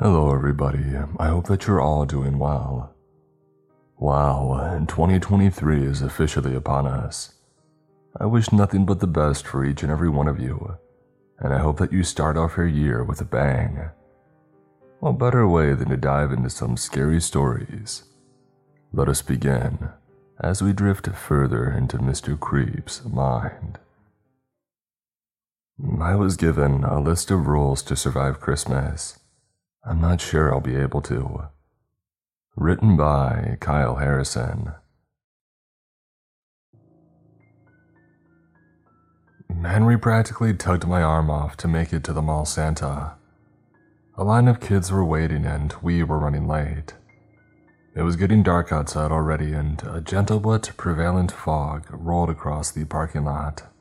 Hello, everybody. I hope that you're all doing well. Wow, 2023 is officially upon us. I wish nothing but the best for each and every one of you, and I hope that you start off your year with a bang. What better way than to dive into some scary stories? Let us begin as we drift further into Mr. Creep's mind. I was given a list of rules to survive Christmas I'm not sure I'll be able to. Written by Kyle Harrison. Henry practically tugged my arm off to make it to the mall Santa. A line of kids were waiting and we were running late. It was getting dark outside already and a gentle but prevalent fog rolled across the parking lot.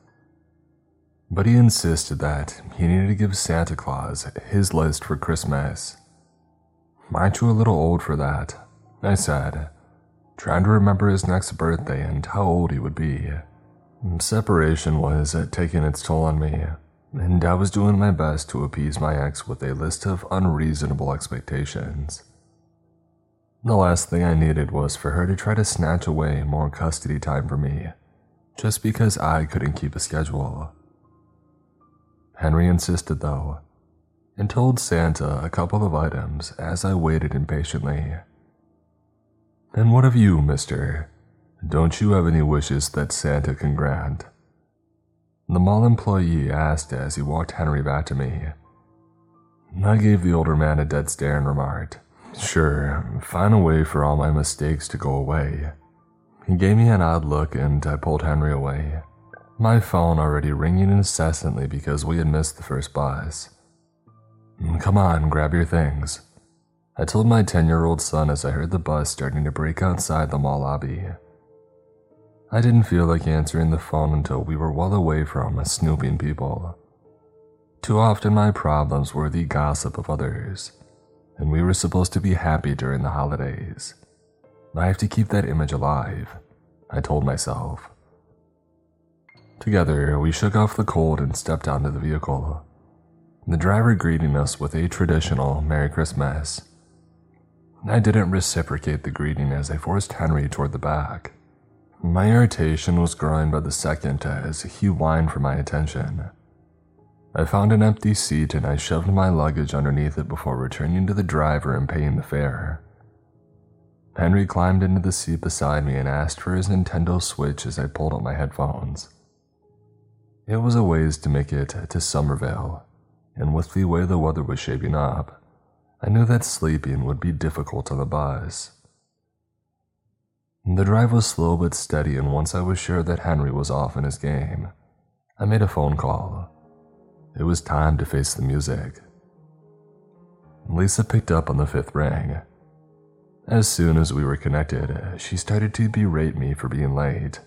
But he insisted that he needed to give Santa Claus his list for Christmas. Aren't you a little old for that? I said, trying to remember his next birthday and how old he would be. Separation was taking its toll on me, and I was doing my best to appease my ex with a list of unreasonable expectations. The last thing I needed was for her to try to snatch away more custody time from me, just because I couldn't keep a schedule. Henry insisted, though, and told Santa a couple of items as I waited impatiently. And what of you, mister? Don't you have any wishes that Santa can grant? The mall employee asked as he walked Henry back to me. I gave the older man a dead stare and remarked, Sure, find a way for all my mistakes to go away. He gave me an odd look and I pulled Henry away my phone already ringing incessantly because we had missed the first bus. Mm, come on, grab your things. I told my 10 year old son as I heard the bus starting to break outside the mall lobby. I didn't feel like answering the phone until we were well away from snooping people. Too often, my problems were the gossip of others, and we were supposed to be happy during the holidays. I have to keep that image alive, I told myself. Together, we shook off the cold and stepped onto the vehicle. The driver greeting us with a traditional Merry Christmas. I didn't reciprocate the greeting as I forced Henry toward the back. My irritation was growing by the second as he whined for my attention. I found an empty seat and I shoved my luggage underneath it before returning to the driver and paying the fare. Henry climbed into the seat beside me and asked for his Nintendo Switch as I pulled out my headphones. It was a ways to make it to Somerville, and with the way the weather was shaping up, I knew that sleeping would be difficult on the bus. The drive was slow but steady, and once I was sure that Henry was off in his game, I made a phone call. It was time to face the music. Lisa picked up on the fifth ring. As soon as we were connected, she started to berate me for being late.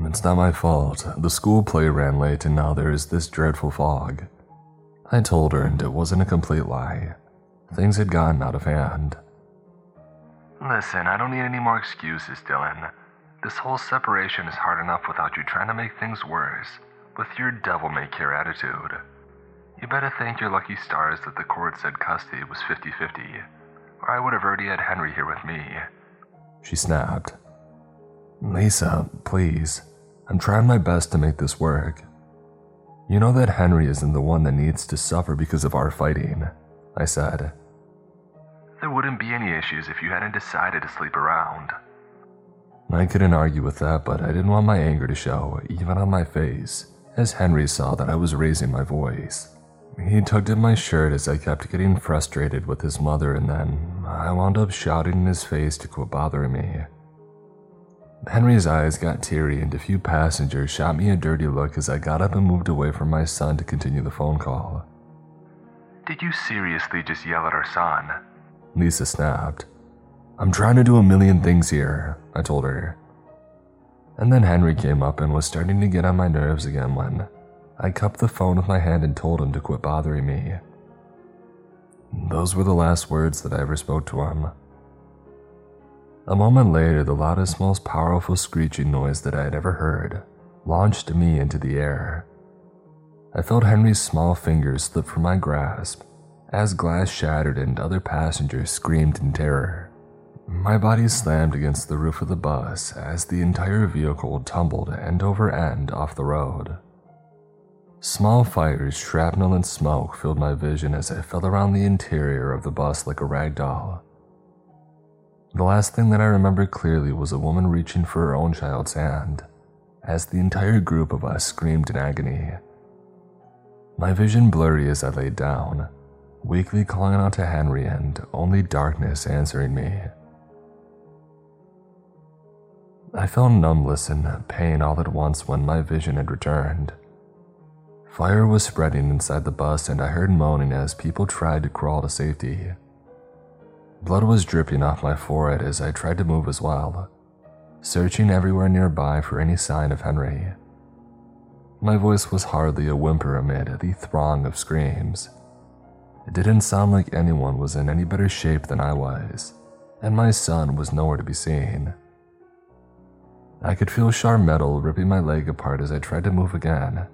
It's not my fault. The school play ran late and now there is this dreadful fog. I told her, and it wasn't a complete lie. Things had gotten out of hand. Listen, I don't need any more excuses, Dylan. This whole separation is hard enough without you trying to make things worse, with your devil may care attitude. You better thank your lucky stars that the court said custody was 50 50, or I would have already had Henry here with me. She snapped. Lisa, please. I'm trying my best to make this work. You know that Henry isn't the one that needs to suffer because of our fighting, I said. There wouldn't be any issues if you hadn't decided to sleep around. I couldn't argue with that, but I didn't want my anger to show, even on my face, as Henry saw that I was raising my voice. He tugged at my shirt as I kept getting frustrated with his mother, and then I wound up shouting in his face to quit bothering me. Henry's eyes got teary, and a few passengers shot me a dirty look as I got up and moved away from my son to continue the phone call. Did you seriously just yell at our son? Lisa snapped. I'm trying to do a million things here, I told her. And then Henry came up and was starting to get on my nerves again when I cupped the phone with my hand and told him to quit bothering me. Those were the last words that I ever spoke to him. A moment later, the loudest, most powerful screeching noise that I had ever heard launched me into the air. I felt Henry's small fingers slip from my grasp as glass shattered and other passengers screamed in terror. My body slammed against the roof of the bus as the entire vehicle tumbled end over end off the road. Small fires, shrapnel, and smoke filled my vision as I fell around the interior of the bus like a rag doll. The last thing that I remember clearly was a woman reaching for her own child's hand as the entire group of us screamed in agony. My vision blurry as I laid down, weakly calling out to Henry and only darkness answering me. I felt numbness and pain all at once when my vision had returned. Fire was spreading inside the bus, and I heard moaning as people tried to crawl to safety. Blood was dripping off my forehead as I tried to move as well, searching everywhere nearby for any sign of Henry. My voice was hardly a whimper amid the throng of screams. It didn't sound like anyone was in any better shape than I was, and my son was nowhere to be seen. I could feel sharp metal ripping my leg apart as I tried to move again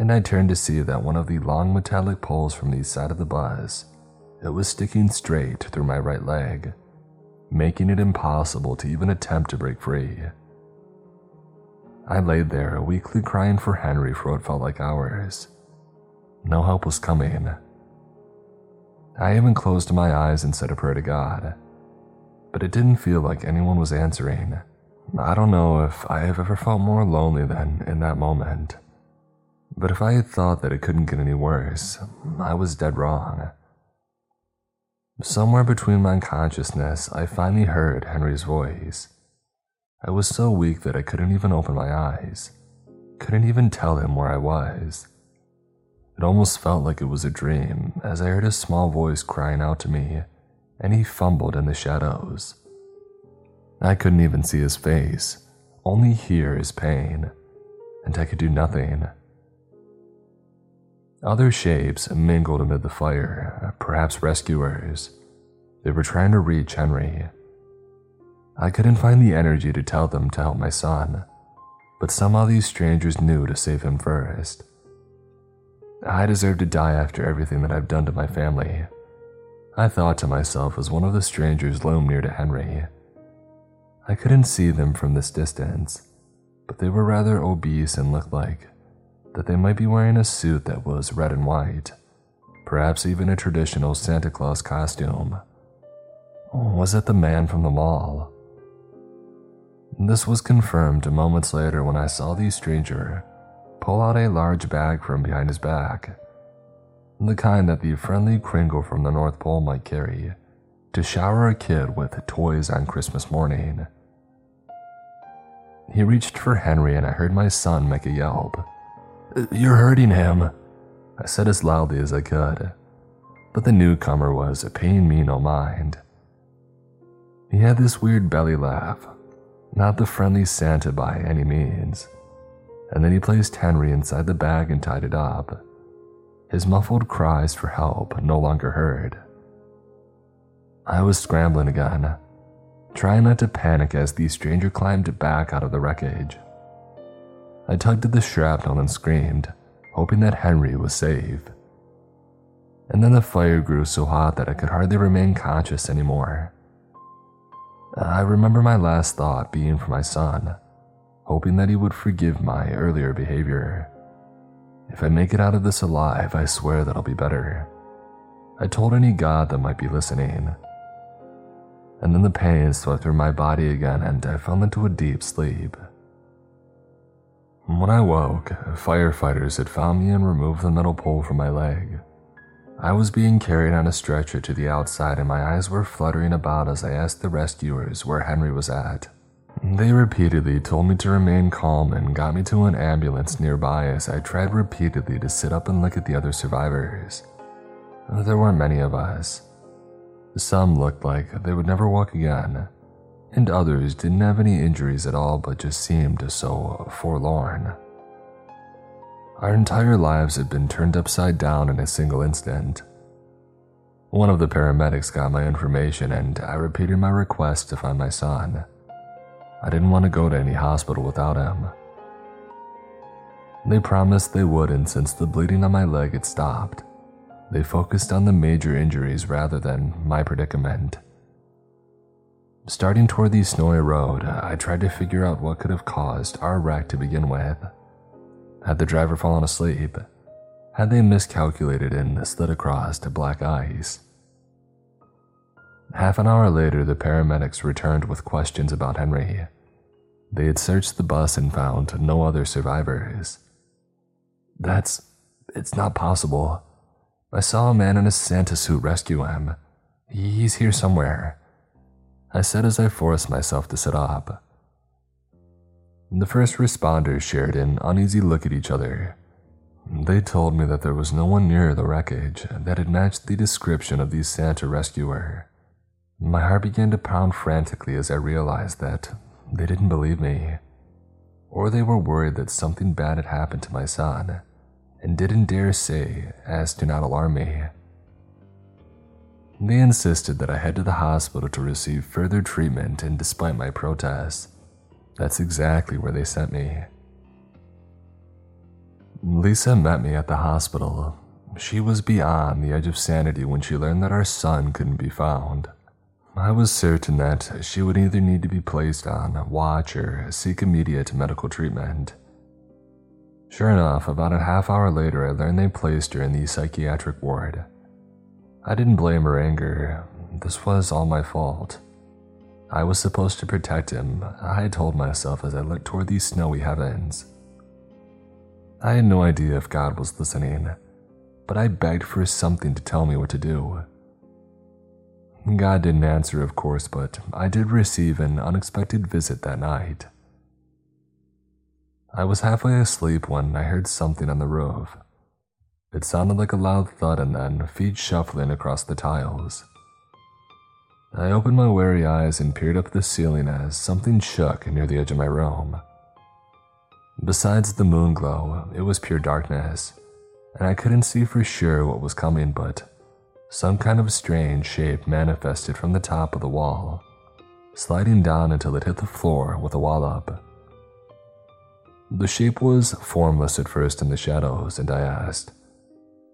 and I turned to see that one of the long metallic poles from the side of the bus, it was sticking straight through my right leg, making it impossible to even attempt to break free. I laid there, weakly crying for Henry for what felt like hours. No help was coming. I even closed my eyes and said a prayer to God, but it didn't feel like anyone was answering. I don't know if I have ever felt more lonely than in that moment. But if I had thought that it couldn't get any worse, I was dead wrong. Somewhere between my consciousness, I finally heard Henry's voice. I was so weak that I couldn't even open my eyes, couldn't even tell him where I was. It almost felt like it was a dream as I heard a small voice crying out to me, and he fumbled in the shadows. I couldn't even see his face, only hear his pain, and I could do nothing. Other shapes mingled amid the fire, perhaps rescuers. They were trying to reach Henry. I couldn't find the energy to tell them to help my son, but somehow these strangers knew to save him first. I deserve to die after everything that I've done to my family. I thought to myself as one of the strangers loomed near to Henry. I couldn't see them from this distance, but they were rather obese and looked like that they might be wearing a suit that was red and white, perhaps even a traditional Santa Claus costume. Oh, was it the man from the mall? This was confirmed moments later when I saw the stranger pull out a large bag from behind his back, the kind that the friendly Kringle from the North Pole might carry to shower a kid with toys on Christmas morning. He reached for Henry, and I heard my son make a yelp. You're hurting him, I said as loudly as I could, but the newcomer was paying me no mind. He had this weird belly laugh, not the friendly Santa by any means, and then he placed Henry inside the bag and tied it up. His muffled cries for help no longer heard. I was scrambling again, trying not to panic as the stranger climbed back out of the wreckage. I tugged at the shrapnel and screamed, hoping that Henry was safe. And then the fire grew so hot that I could hardly remain conscious anymore. I remember my last thought being for my son, hoping that he would forgive my earlier behavior. If I make it out of this alive, I swear that I'll be better. I told any god that might be listening. And then the pain swept through my body again, and I fell into a deep sleep. When I woke, firefighters had found me and removed the metal pole from my leg. I was being carried on a stretcher to the outside, and my eyes were fluttering about as I asked the rescuers where Henry was at. They repeatedly told me to remain calm and got me to an ambulance nearby as I tried repeatedly to sit up and look at the other survivors. There weren't many of us. Some looked like they would never walk again, and others didn't have any injuries at all but just seemed so forlorn. Our entire lives had been turned upside down in a single instant. One of the paramedics got my information and I repeated my request to find my son. I didn't want to go to any hospital without him. They promised they would, and since the bleeding on my leg had stopped, They focused on the major injuries rather than my predicament. Starting toward the snowy road, I tried to figure out what could have caused our wreck to begin with. Had the driver fallen asleep? Had they miscalculated and slid across to black ice? Half an hour later, the paramedics returned with questions about Henry. They had searched the bus and found no other survivors. That's. it's not possible. I saw a man in a Santa suit rescue him. He's here somewhere. I said as I forced myself to sit up. The first responders shared an uneasy look at each other. They told me that there was no one near the wreckage that had matched the description of the Santa rescuer. My heart began to pound frantically as I realized that they didn't believe me, or they were worried that something bad had happened to my son and didn't dare say as to not alarm me. They insisted that I head to the hospital to receive further treatment, and despite my protests, that's exactly where they sent me. Lisa met me at the hospital. She was beyond the edge of sanity when she learned that our son couldn't be found. I was certain that she would either need to be placed on watch or seek immediate medical treatment. Sure enough, about a half hour later, I learned they placed her in the psychiatric ward. I didn't blame her anger. This was all my fault. I was supposed to protect him, I told myself as I looked toward these snowy heavens. I had no idea if God was listening, but I begged for something to tell me what to do. God didn't answer, of course, but I did receive an unexpected visit that night. I was halfway asleep when I heard something on the roof. It sounded like a loud thud and then feet shuffling across the tiles. I opened my wary eyes and peered up the ceiling as something shook near the edge of my room. Besides the moon glow, it was pure darkness, and I couldn't see for sure what was coming, but some kind of strange shape manifested from the top of the wall, sliding down until it hit the floor with a wallop. The shape was formless at first in the shadows, and I asked,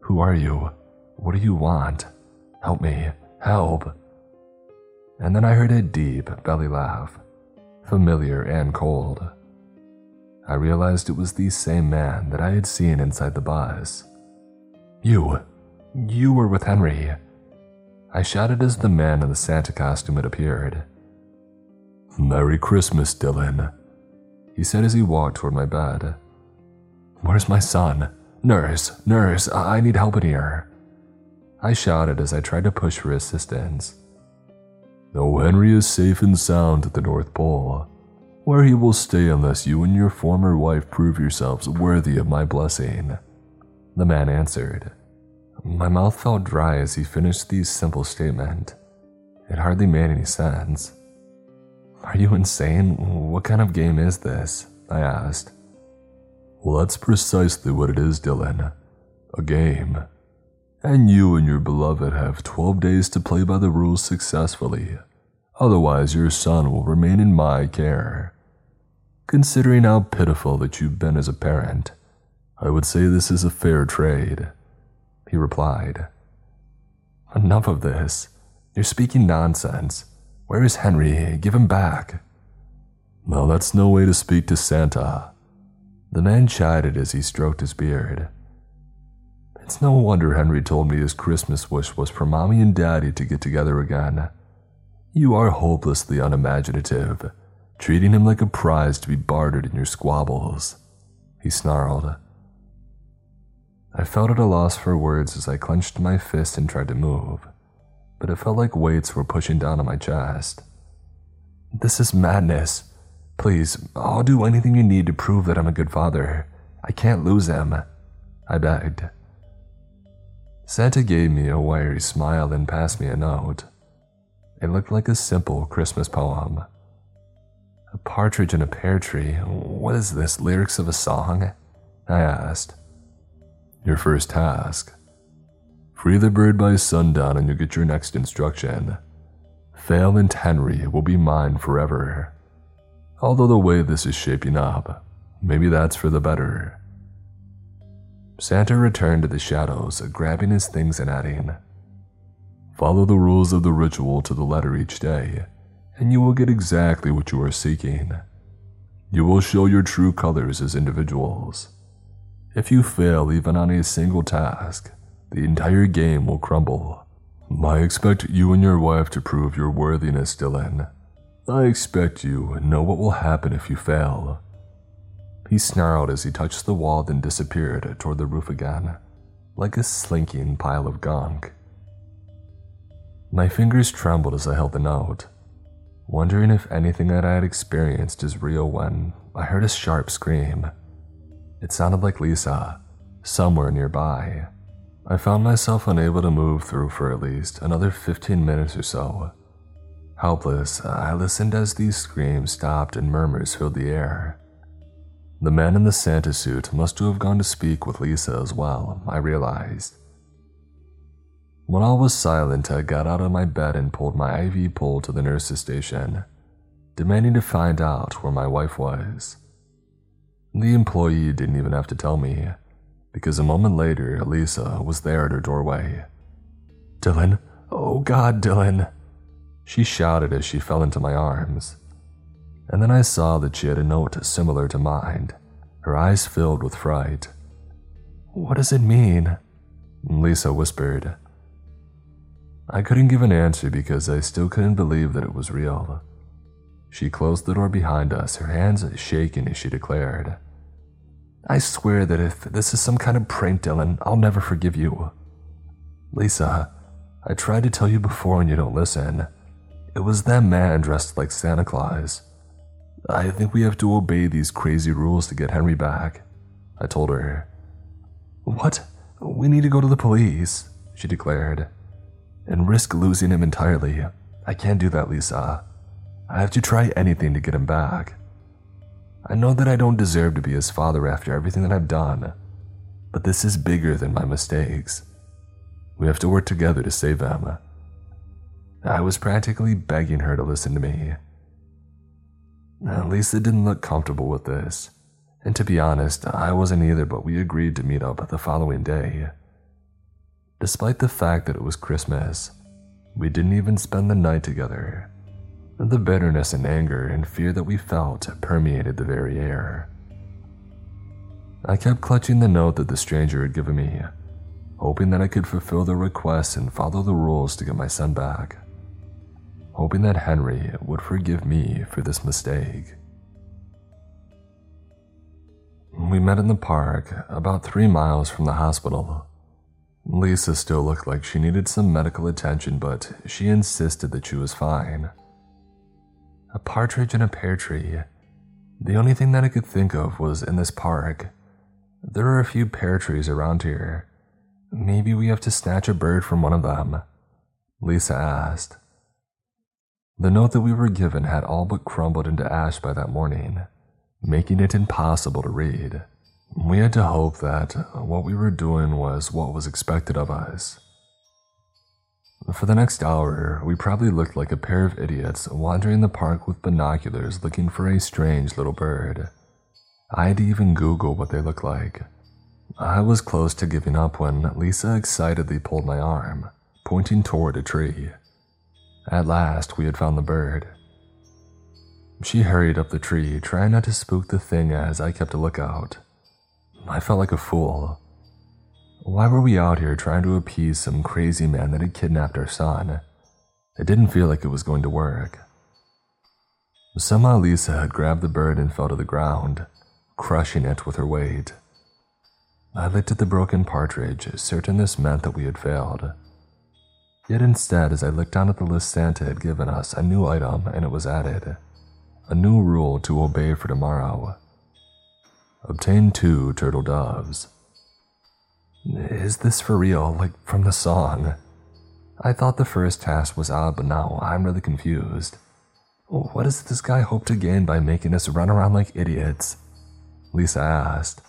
who are you? What do you want? Help me, help. And then I heard a deep belly laugh, familiar and cold. I realized it was the same man that I had seen inside the bus. You, you were with Henry. I shouted as the man in the Santa costume had appeared. Merry Christmas, Dylan, he said as he walked toward my bed. Where's my son? Nurse, nurse, I need help in here. I shouted as I tried to push for assistance. No, Henry is safe and sound at the North Pole, where he will stay unless you and your former wife prove yourselves worthy of my blessing. The man answered. My mouth felt dry as he finished the simple statement. It hardly made any sense. Are you insane? What kind of game is this? I asked. Well, that's precisely what it is, Dylan. A game. And you and your beloved have 12 days to play by the rules successfully. Otherwise, your son will remain in my care. Considering how pitiful that you've been as a parent, I would say this is a fair trade. He replied. Enough of this. You're speaking nonsense. Where is Henry? Give him back. Well, that's no way to speak to Santa. The man chided as he stroked his beard. It's no wonder Henry told me his Christmas wish was for Mommy and Daddy to get together again. You are hopelessly unimaginative, treating him like a prize to be bartered in your squabbles. He snarled. I felt at a loss for words as I clenched my fist and tried to move, but it felt like weights were pushing down on my chest. This is madness. Please, I'll do anything you need to prove that I'm a good father. I can't lose him, I begged. Santa gave me a wiry smile and passed me a note. It looked like a simple Christmas poem. A partridge in a pear tree. What is this, lyrics of a song? I asked. Your first task. Free the bird by sundown and you'll get your next instruction. Fail and Henry will be mine forever. Although the way this is shaping up, maybe that's for the better. Santa returned to the shadows, grabbing his things and adding, Follow the rules of the ritual to the letter each day, and you will get exactly what you are seeking. You will show your true colors as individuals. If you fail even on a single task, the entire game will crumble. I expect you and your wife to prove your worthiness, Dylan. I expect you know what will happen if you fail. He snarled as he touched the wall, then disappeared toward the roof again, like a slinking pile of gunk. My fingers trembled as I held the note, wondering if anything that I had experienced is real when I heard a sharp scream. It sounded like Lisa, somewhere nearby. I found myself unable to move through for at least another 15 minutes or so. Helpless, I listened as these screams stopped and murmurs filled the air. The man in the Santa suit must have gone to speak with Lisa as well, I realized. When all was silent, I got out of my bed and pulled my IV pole to the nurse's station, demanding to find out where my wife was. The employee didn't even have to tell me, because a moment later, Lisa was there at her doorway. Dylan, oh God, Dylan, she shouted as she fell into my arms and then I saw that she had a note similar to mine, her eyes filled with fright. What does it mean? Lisa whispered. I couldn't give an answer because I still couldn't believe that it was real. She closed the door behind us, her hands shaking as she declared, I swear that if this is some kind of prank, Dylan, I'll never forgive you. Lisa, I tried to tell you before and you don't listen. It was that man dressed like Santa Claus. I think we have to obey these crazy rules to get Henry back, I told her. What? We need to go to the police, she declared, and risk losing him entirely. I can't do that, Lisa. I have to try anything to get him back. I know that I don't deserve to be his father after everything that I've done, but this is bigger than my mistakes. We have to work together to save him. I was practically begging her to listen to me. At least it didn't look comfortable with this. And to be honest, I wasn't either, but we agreed to meet up the following day. Despite the fact that it was Christmas, we didn't even spend the night together. The bitterness and anger and fear that we felt permeated the very air. I kept clutching the note that the stranger had given me, hoping that I could fulfill the request and follow the rules to get my son back hoping that Henry would forgive me for this mistake. We met in the park, about three miles from the hospital. Lisa still looked like she needed some medical attention, but she insisted that she was fine. A partridge in a pear tree. The only thing that I could think of was in this park. There are a few pear trees around here. Maybe we have to snatch a bird from one of them, Lisa asked. The note that we were given had all but crumbled into ash by that morning, making it impossible to read. We had to hope that what we were doing was what was expected of us. For the next hour, we probably looked like a pair of idiots wandering the park with binoculars looking for a strange little bird. I had to even Google what they looked like. I was close to giving up when Lisa excitedly pulled my arm, pointing toward a tree. At last, we had found the bird. She hurried up the tree, trying not to spook the thing as I kept a lookout. I felt like a fool. Why were we out here trying to appease some crazy man that had kidnapped our son? It didn't feel like it was going to work. Somehow Lisa had grabbed the bird and fell to the ground, crushing it with her weight. I looked at the broken partridge, certain this meant that we had failed. Yet instead, as I looked down at the list Santa had given us, a new item and it was added. A new rule to obey for tomorrow. Obtain two turtle doves. Is this for real, like from the song? I thought the first task was odd, but now I'm really confused. What does this guy hope to gain by making us run around like idiots? Lisa asked.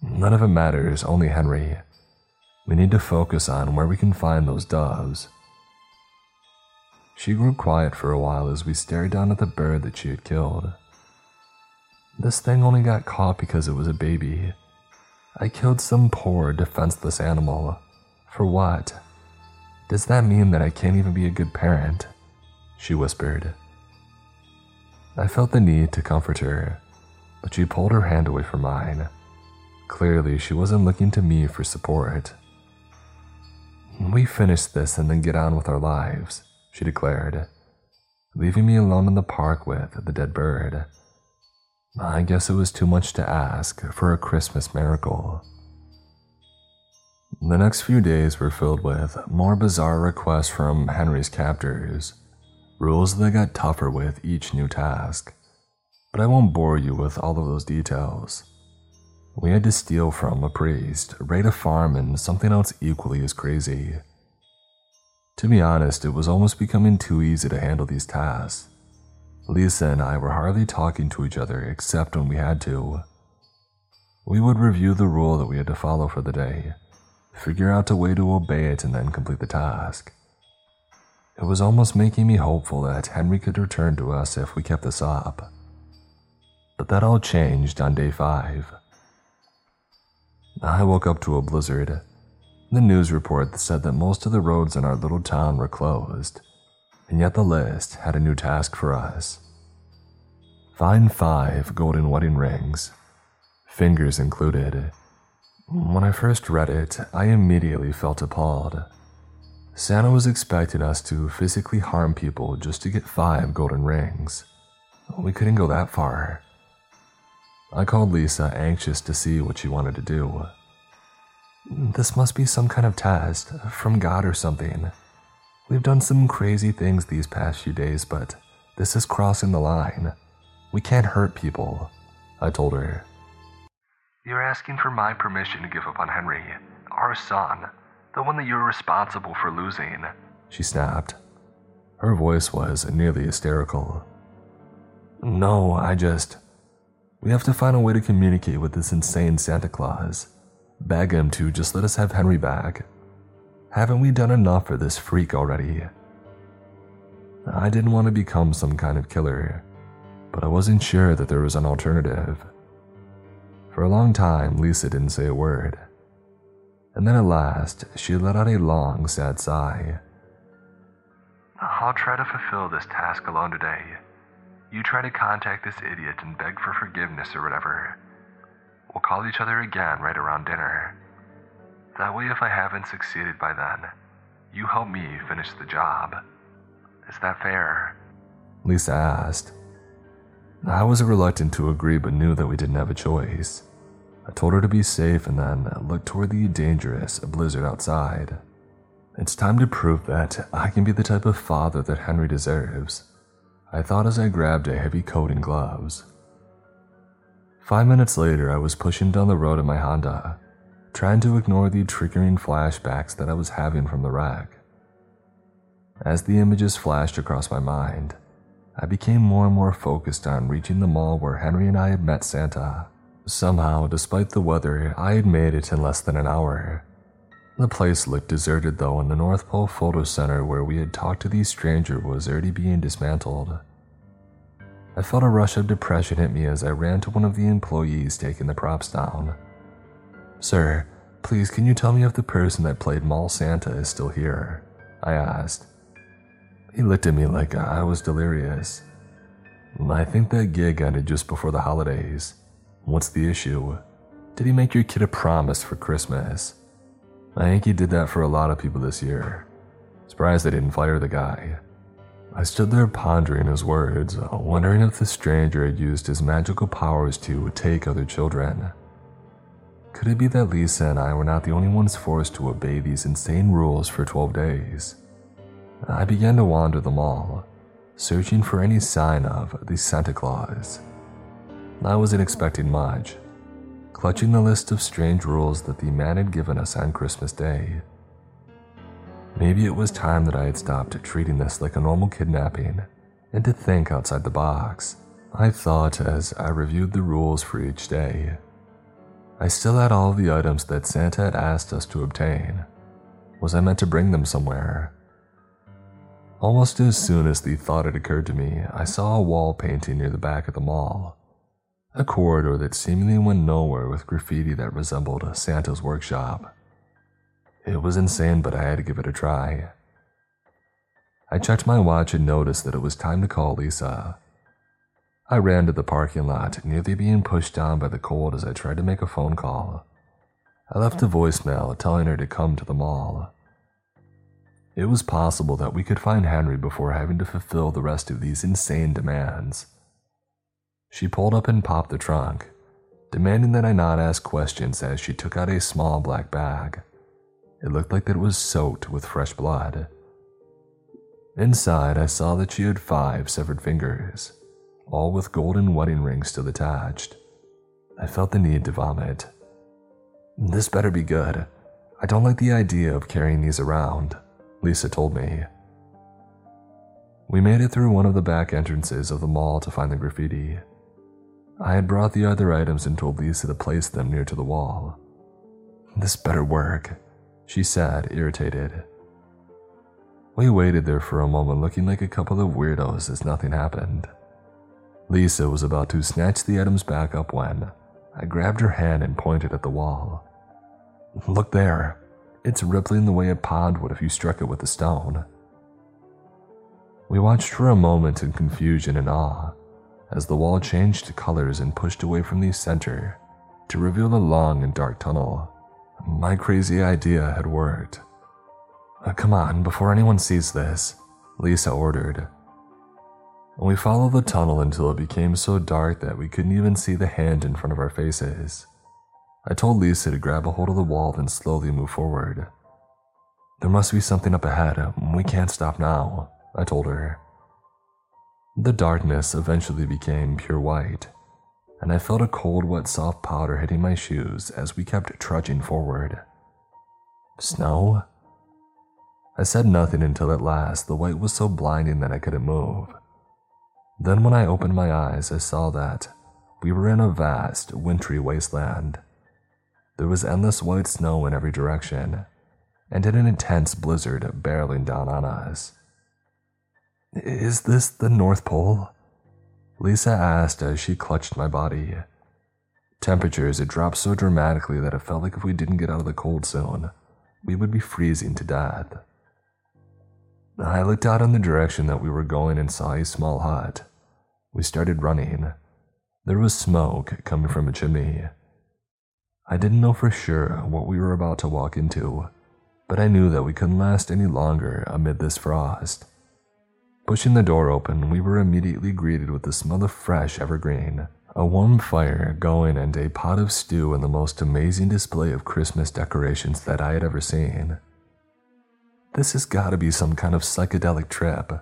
None of it matters, only Henry. We need to focus on where we can find those doves. She grew quiet for a while as we stared down at the bird that she had killed. This thing only got caught because it was a baby. I killed some poor, defenseless animal. For what? Does that mean that I can't even be a good parent? She whispered. I felt the need to comfort her, but she pulled her hand away from mine. Clearly, she wasn't looking to me for support. We finish this and then get on with our lives, she declared, leaving me alone in the park with the dead bird. I guess it was too much to ask for a Christmas miracle. The next few days were filled with more bizarre requests from Henry's captors, rules that got tougher with each new task. But I won't bore you with all of those details. We had to steal from a priest, raid a farm, and something else equally as crazy. To be honest, it was almost becoming too easy to handle these tasks. Lisa and I were hardly talking to each other except when we had to. We would review the rule that we had to follow for the day, figure out a way to obey it, and then complete the task. It was almost making me hopeful that Henry could return to us if we kept this up. But that all changed on day five. I woke up to a blizzard. The news report said that most of the roads in our little town were closed and yet the list had a new task for us. Find five golden wedding rings, fingers included. When I first read it, I immediately felt appalled. Santa was expecting us to physically harm people just to get five golden rings. We couldn't go that far. I called Lisa, anxious to see what she wanted to do. This must be some kind of test from God or something. We've done some crazy things these past few days, but this is crossing the line. We can't hurt people, I told her. You're asking for my permission to give up on Henry, our son, the one that you're responsible for losing, she snapped. Her voice was nearly hysterical. No, I just. We have to find a way to communicate with this insane Santa Claus. Beg him to just let us have Henry back. Haven't we done enough for this freak already? I didn't want to become some kind of killer, but I wasn't sure that there was an alternative. For a long time, Lisa didn't say a word. And then at last, she let out a long, sad sigh. I'll try to fulfill this task alone today. You try to contact this idiot and beg for forgiveness or whatever. We'll call each other again right around dinner. That way, if I haven't succeeded by then, you help me finish the job. Is that fair? Lisa asked. I was reluctant to agree but knew that we didn't have a choice. I told her to be safe and then looked toward the dangerous blizzard outside. It's time to prove that I can be the type of father that Henry deserves, I thought as I grabbed a heavy coat and gloves. Five minutes later, I was pushing down the road in my Honda, trying to ignore the triggering flashbacks that I was having from the wreck. As the images flashed across my mind, I became more and more focused on reaching the mall where Henry and I had met Santa. Somehow, despite the weather, I had made it in less than an hour. The place looked deserted though, and the North Pole Photo Center where we had talked to the stranger was already being dismantled. I felt a rush of depression hit me as I ran to one of the employees taking the props down. Sir, please can you tell me if the person that played Mall Santa is still here? I asked. He looked at me like I was delirious. I think that gig ended just before the holidays. What's the issue? Did he make your kid a promise for Christmas? I think he did that for a lot of people this year. Surprised they didn't fire the guy. I stood there pondering his words, wondering if the stranger had used his magical powers to take other children. Could it be that Lisa and I were not the only ones forced to obey these insane rules for 12 days? I began to wander the mall, searching for any sign of the Santa Claus. I wasn't expecting much, clutching the list of strange rules that the man had given us on Christmas Day. Maybe it was time that I had stopped treating this like a normal kidnapping and to think outside the box. I thought as I reviewed the rules for each day. I still had all the items that Santa had asked us to obtain. Was I meant to bring them somewhere? Almost as soon as the thought had occurred to me, I saw a wall painting near the back of the mall. A corridor that seemingly went nowhere with graffiti that resembled Santa's workshop. It was insane, but I had to give it a try. I checked my watch and noticed that it was time to call Lisa. I ran to the parking lot, nearly being pushed down by the cold as I tried to make a phone call. I left a voicemail telling her to come to the mall. It was possible that we could find Henry before having to fulfill the rest of these insane demands. She pulled up and popped the trunk, demanding that I not ask questions as she took out a small black bag. It looked like it was soaked with fresh blood. Inside, I saw that she had five severed fingers, all with golden wedding rings still attached. I felt the need to vomit. This better be good. I don't like the idea of carrying these around. Lisa told me. We made it through one of the back entrances of the mall to find the graffiti. I had brought the other items and told Lisa to place them near to the wall. This better work, she said, irritated. We waited there for a moment looking like a couple of weirdos as nothing happened. Lisa was about to snatch the items back up when I grabbed her hand and pointed at the wall. Look there, it's rippling the way a pond would if you struck it with a stone. We watched for a moment in confusion and awe as the wall changed colors and pushed away from the center to reveal a long and dark tunnel. My crazy idea had worked. Uh, come on, before anyone sees this, Lisa ordered. We followed the tunnel until it became so dark that we couldn't even see the hand in front of our faces. I told Lisa to grab a hold of the wall and slowly move forward. There must be something up ahead. We can't stop now, I told her. The darkness eventually became pure white, and I felt a cold, wet, soft powder hitting my shoes as we kept trudging forward. Snow? I said nothing until at last the white was so blinding that I couldn't move. Then, when I opened my eyes, I saw that we were in a vast, wintry wasteland. There was endless white snow in every direction, and an intense blizzard barreling down on us. Is this the North Pole? Lisa asked as she clutched my body. Temperatures had dropped so dramatically that it felt like if we didn't get out of the cold soon, we would be freezing to death. I looked out in the direction that we were going and saw a small hut. We started running. There was smoke coming from a chimney. I didn't know for sure what we were about to walk into, but I knew that we couldn't last any longer amid this frost. Pushing the door open, we were immediately greeted with the smell of fresh evergreen, a warm fire going, and a pot of stew and the most amazing display of Christmas decorations that I had ever seen. This has got to be some kind of psychedelic trip,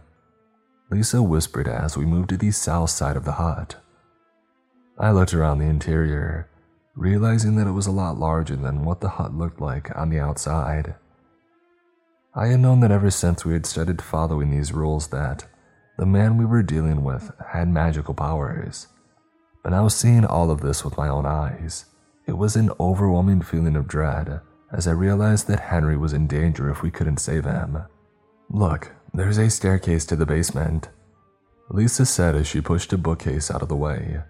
Lisa whispered as we moved to the south side of the hut. I looked around the interior realizing that it was a lot larger than what the hut looked like on the outside. I had known that ever since we had started following these rules that the man we were dealing with had magical powers. But now seeing all of this with my own eyes, it was an overwhelming feeling of dread as I realized that Henry was in danger if we couldn't save him. Look, there's a staircase to the basement, Lisa said as she pushed a bookcase out of the way.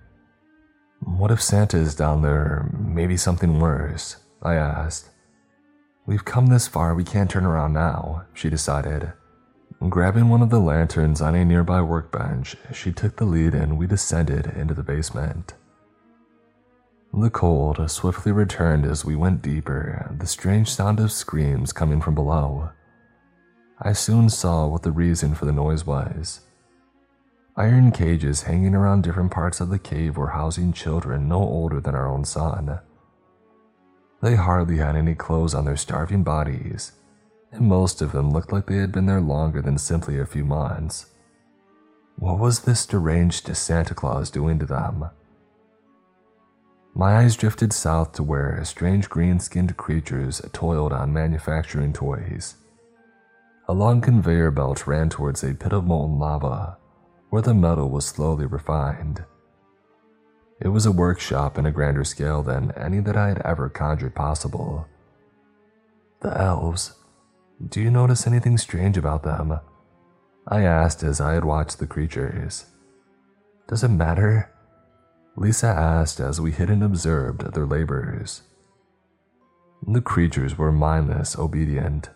What if Santa is down there, maybe something worse? I asked. We've come this far, we can't turn around now, she decided. Grabbing one of the lanterns on a nearby workbench, she took the lead and we descended into the basement. The cold swiftly returned as we went deeper, the strange sound of screams coming from below. I soon saw what the reason for the noise was. Iron cages hanging around different parts of the cave were housing children no older than our own son. They hardly had any clothes on their starving bodies, and most of them looked like they had been there longer than simply a few months. What was this deranged Santa Claus doing to them? My eyes drifted south to where strange green skinned creatures toiled on manufacturing toys. A long conveyor belt ran towards a pit of molten lava where the metal was slowly refined. It was a workshop in a grander scale than any that I had ever conjured possible. The elves. Do you notice anything strange about them? I asked as I had watched the creatures. Does it matter? Lisa asked as we hid and observed their labors. The creatures were mindless, obedient,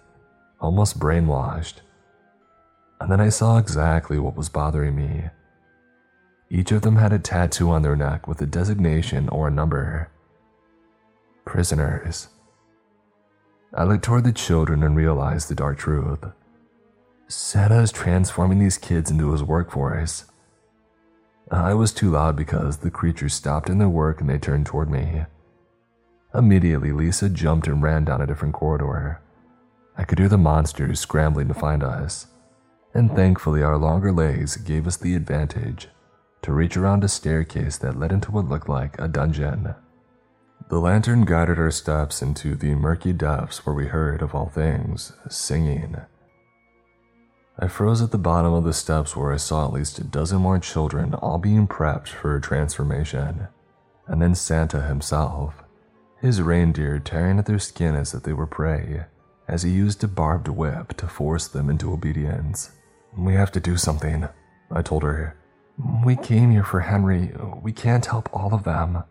almost brainwashed. And then I saw exactly what was bothering me. Each of them had a tattoo on their neck with a designation or a number. Prisoners. I looked toward the children and realized the dark truth. Santa is transforming these kids into his workforce. I was too loud because the creatures stopped in their work and they turned toward me. Immediately, Lisa jumped and ran down a different corridor. I could hear the monsters scrambling to find us, and thankfully, our longer legs gave us the advantage to reach around a staircase that led into what looked like a dungeon. The lantern guided our steps into the murky depths where we heard, of all things, singing. I froze at the bottom of the steps where I saw at least a dozen more children all being prepped for a transformation, and then Santa himself, his reindeer tearing at their skin as if they were prey, as he used a barbed whip to force them into obedience. We have to do something, I told her. We came here for Henry. We can't help all of them.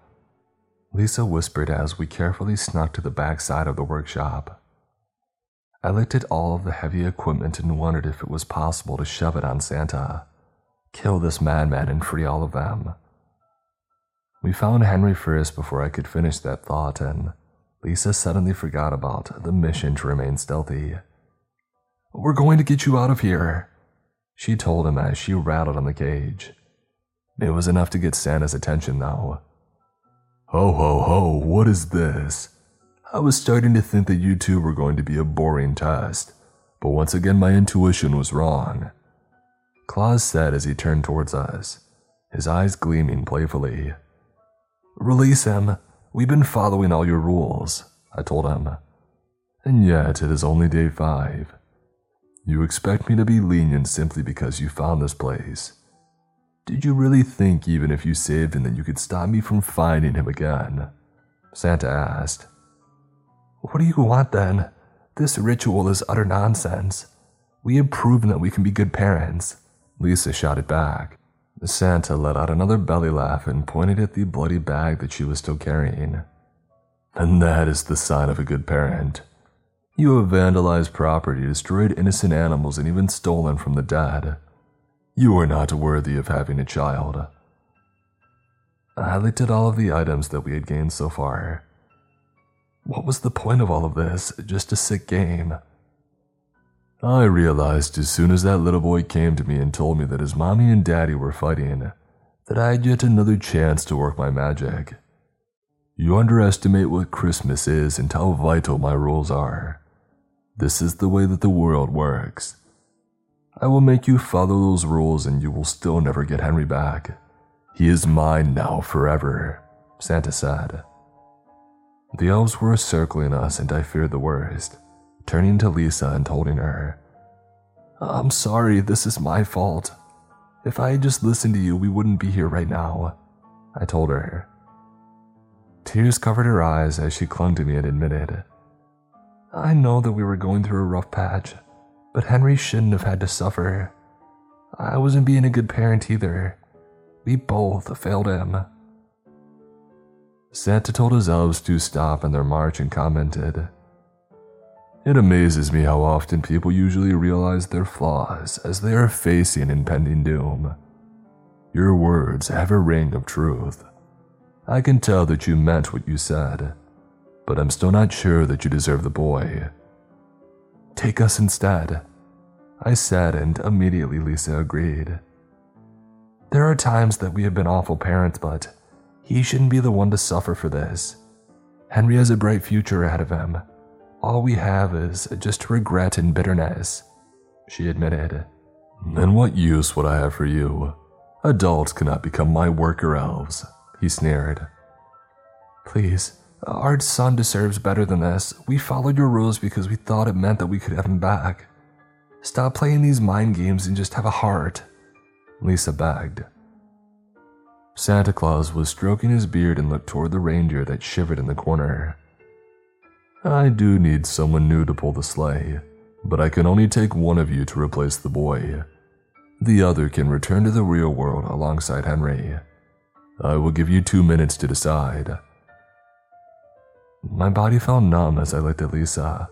Lisa whispered as we carefully snuck to the back side of the workshop. I looked at all of the heavy equipment and wondered if it was possible to shove it on Santa, kill this madman and free all of them. We found Henry first before I could finish that thought, and Lisa suddenly forgot about the mission to remain stealthy. We're going to get you out of here, she told him as she rattled on the cage. It was enough to get Santa's attention, though. Ho ho ho, what is this? I was starting to think that you two were going to be a boring test, but once again my intuition was wrong. Claus said as he turned towards us, his eyes gleaming playfully. Release him. We've been following all your rules, I told him. And yet it is only day five. You expect me to be lenient simply because you found this place. Did you really think even if you saved him that you could stop me from finding him again? Santa asked. What do you want then? This ritual is utter nonsense. We have proven that we can be good parents. Lisa shouted back. Santa let out another belly laugh and pointed at the bloody bag that she was still carrying. And that is the sign of a good parent. You have vandalized property, destroyed innocent animals, and even stolen from the dead. You are not worthy of having a child. I looked at all of the items that we had gained so far. What was the point of all of this? Just a sick game. I realized as soon as that little boy came to me and told me that his mommy and daddy were fighting that I had yet another chance to work my magic. You underestimate what Christmas is and how vital my rules are. This is the way that the world works. I will make you follow those rules and you will still never get Henry back. He is mine now forever, Santa said. The elves were circling us, and I feared the worst, turning to Lisa and holding her. I'm sorry, this is my fault. If I had just listened to you, we wouldn't be here right now, I told her. Tears covered her eyes as she clung to me and admitted, I know that we were going through a rough patch, but Henry shouldn't have had to suffer. I wasn't being a good parent either. We both failed him. Santa told his elves to stop in their march and commented, It amazes me how often people usually realize their flaws as they are facing impending doom. Your words have a ring of truth. I can tell that you meant what you said, but I'm still not sure that you deserve the boy. Take us instead, I said, and immediately Lisa agreed. There are times that we have been awful parents, but he shouldn't be the one to suffer for this. Henry has a bright future ahead of him. All we have is just regret and bitterness, she admitted. Then what use would I have for you? Adults cannot become my worker elves, he sneered. Please, our son deserves better than this. We followed your rules because we thought it meant that we could have him back. Stop playing these mind games and just have a heart, Lisa begged. Santa Claus was stroking his beard and looked toward the reindeer that shivered in the corner. I do need someone new to pull the sleigh, but I can only take one of you to replace the boy. The other can return to the real world alongside Henry. I will give you two minutes to decide. My body felt numb as I looked at Lisa.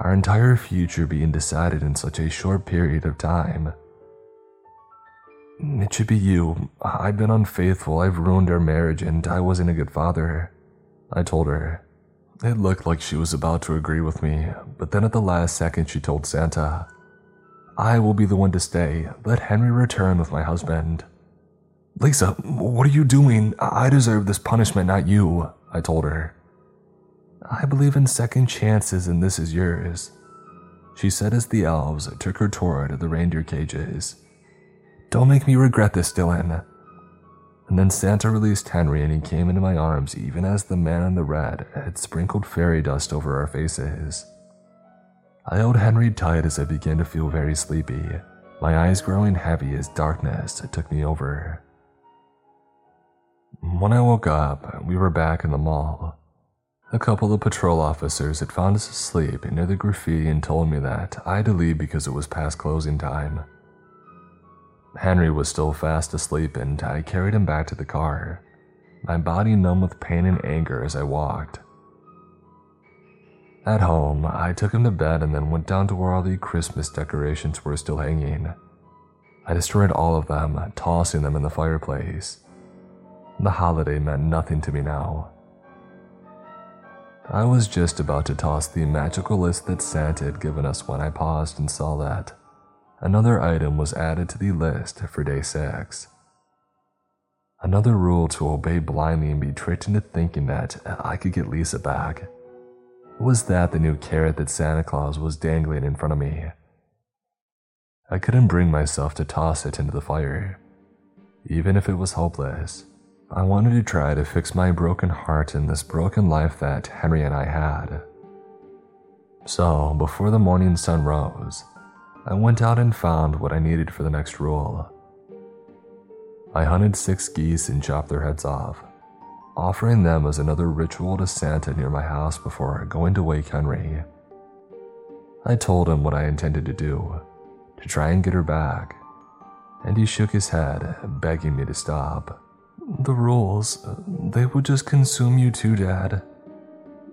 Our entire future being decided in such a short period of time. It should be you. I've been unfaithful, I've ruined our marriage, and I wasn't a good father. I told her. It looked like she was about to agree with me, but then at the last second she told Santa, I will be the one to stay. Let Henry return with my husband. Lisa, what are you doing? I deserve this punishment, not you, I told her. I believe in second chances, and this is yours, she said as the elves took her toward the reindeer cages. Don't make me regret this, Dylan. And then Santa released Henry and he came into my arms even as the man in the red had sprinkled fairy dust over our faces. I held Henry tight as I began to feel very sleepy, my eyes growing heavy as darkness took me over. When I woke up, we were back in the mall. A couple of patrol officers had found us asleep near the graffiti and told me that I had to leave because it was past closing time. Henry was still fast asleep and I carried him back to the car, my body numb with pain and anger as I walked. At home, I took him to bed and then went down to where all the Christmas decorations were still hanging. I destroyed all of them, tossing them in the fireplace. The holiday meant nothing to me now. I was just about to toss the magical list that Santa had given us when I paused and saw that another item was added to the list for day six. Another rule to obey blindly and be tricked into thinking that I could get Lisa back. Was that the new carrot that Santa Claus was dangling in front of me? I couldn't bring myself to toss it into the fire, even if it was hopeless. I wanted to try to fix my broken heart in this broken life that Henry and I had. So, before the morning sun rose, I went out and found what I needed for the next rule. I hunted six geese and chopped their heads off, offering them as another ritual to Santa near my house before going to wake Henry. I told him what I intended to do, to try and get her back, and he shook his head, begging me to stop. The rules, they would just consume you too, Dad.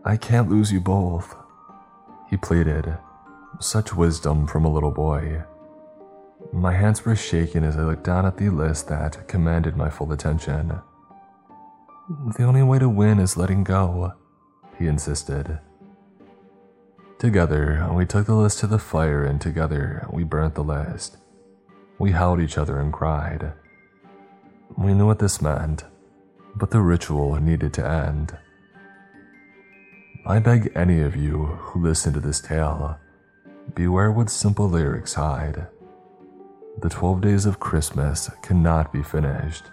I can't lose you both. He pleaded. Such wisdom from a little boy. My hands were shaking as I looked down at the list that commanded my full attention. The only way to win is letting go, he insisted. Together, we took the list to the fire and together we burnt the list. We held each other and cried. We knew what this meant, but the ritual needed to end. I beg any of you who listen to this tale, beware what simple lyrics hide. The 12 days of Christmas cannot be finished.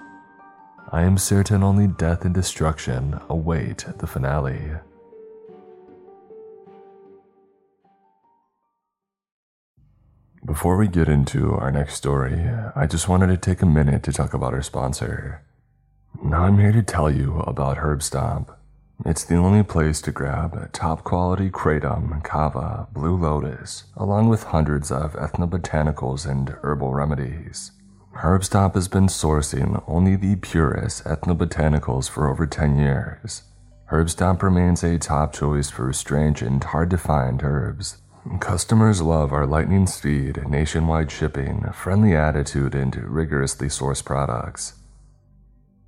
I am certain only death and destruction await the finale. Before we get into our next story, I just wanted to take a minute to talk about our sponsor. Now I'm here to tell you about Herbstomp. It's the only place to grab top quality kratom, kava, blue lotus, along with hundreds of ethnobotanicals and herbal remedies. Herbstomp has been sourcing only the purest ethnobotanicals for over 10 years. Herbstomp remains a top choice for strange and hard to find herbs Customers love our lightning speed, nationwide shipping, friendly attitude, and rigorously sourced products.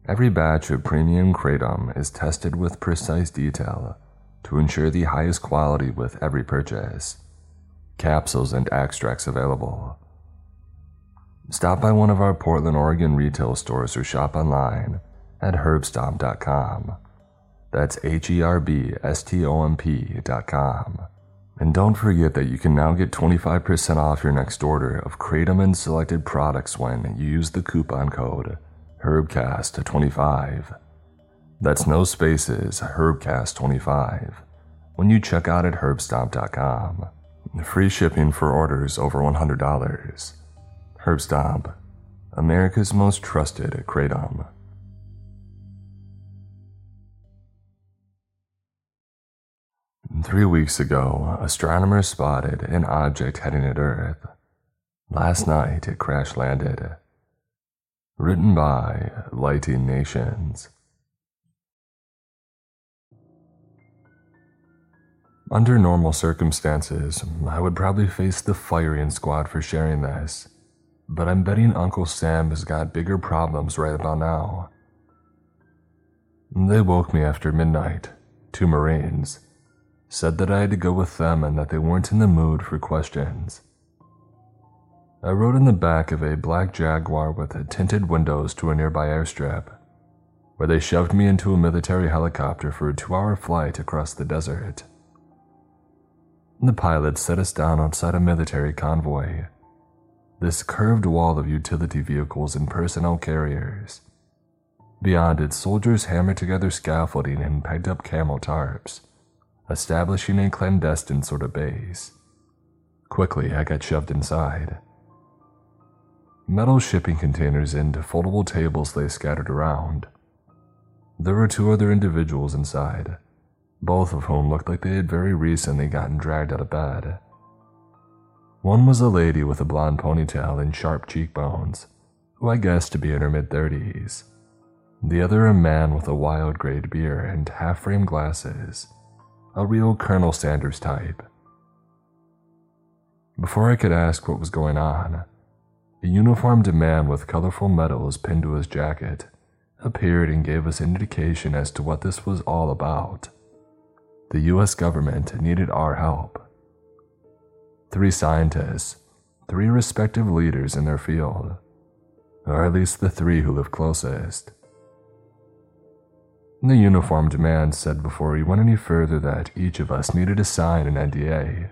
Every batch of premium kratom is tested with precise detail to ensure the highest quality with every purchase. Capsules and extracts available. Stop by one of our Portland, Oregon retail stores or shop online at herbstomp.com. That's H E R B S T O M P.com. And don't forget that you can now get 25% off your next order of Kratom and selected products when you use the coupon code HERBCAST25. That's no spaces, HERBCAST25 when you check out at herbstomp.com. Free shipping for orders over $100. Herbstomp, America's most trusted kratom. Three weeks ago, astronomers spotted an object heading at Earth. Last night, it crash landed. Written by Lighting Nations. Under normal circumstances, I would probably face the firing squad for sharing this, but I'm betting Uncle Sam has got bigger problems right about now. They woke me after midnight, two Marines, said that I had to go with them and that they weren't in the mood for questions. I rode in the back of a black Jaguar with tinted windows to a nearby airstrip, where they shoved me into a military helicopter for a two hour flight across the desert. The pilot set us down outside a military convoy, this curved wall of utility vehicles and personnel carriers. Beyond it, soldiers hammered together scaffolding and pegged up camel tarps, establishing a clandestine sort of base. Quickly, I got shoved inside. Metal shipping containers and foldable tables lay scattered around. There were two other individuals inside, both of whom looked like they had very recently gotten dragged out of bed. One was a lady with a blonde ponytail and sharp cheekbones, who I guessed to be in her mid 30s. The other a man with a wild gray beard and half frame glasses, a real Colonel Sanders type. Before I could ask what was going on, a uniformed man with colorful medals pinned to his jacket appeared and gave us an indication as to what this was all about. The US government needed our help. Three scientists, three respective leaders in their field, or at least the three who live closest. The uniformed man said before he went any further that each of us needed to sign an NDA.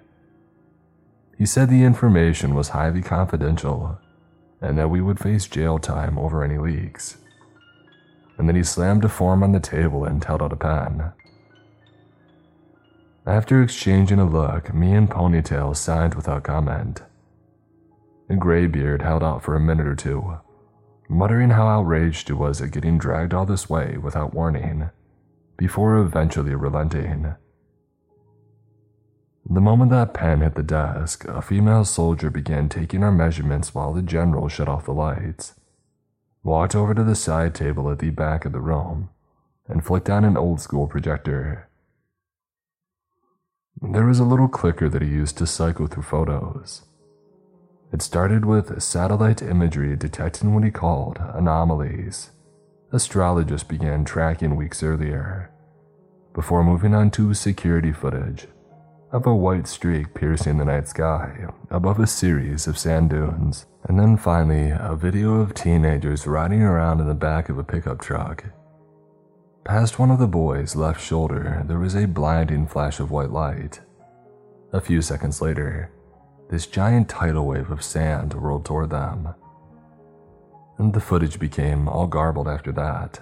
He said the information was highly confidential and that we would face jail time over any leaks. And then he slammed a form on the table and held out a pen. After exchanging a look, me and Ponytail signed without comment. The Graybeard held out for a minute or two, muttering how outraged he was at getting dragged all this way without warning, before eventually relenting. The moment that pen hit the desk, a female soldier began taking our measurements while the general shut off the lights, walked over to the side table at the back of the room, and flicked on an old school projector. There was a little clicker that he used to cycle through photos. It started with satellite imagery detecting what he called anomalies astrologists began tracking weeks earlier, before moving on to security footage of a white streak piercing the night sky above a series of sand dunes, and then finally a video of teenagers riding around in the back of a pickup truck. Past one of the boys' left shoulder, there was a blinding flash of white light. A few seconds later, this giant tidal wave of sand rolled toward them. And the footage became all garbled after that.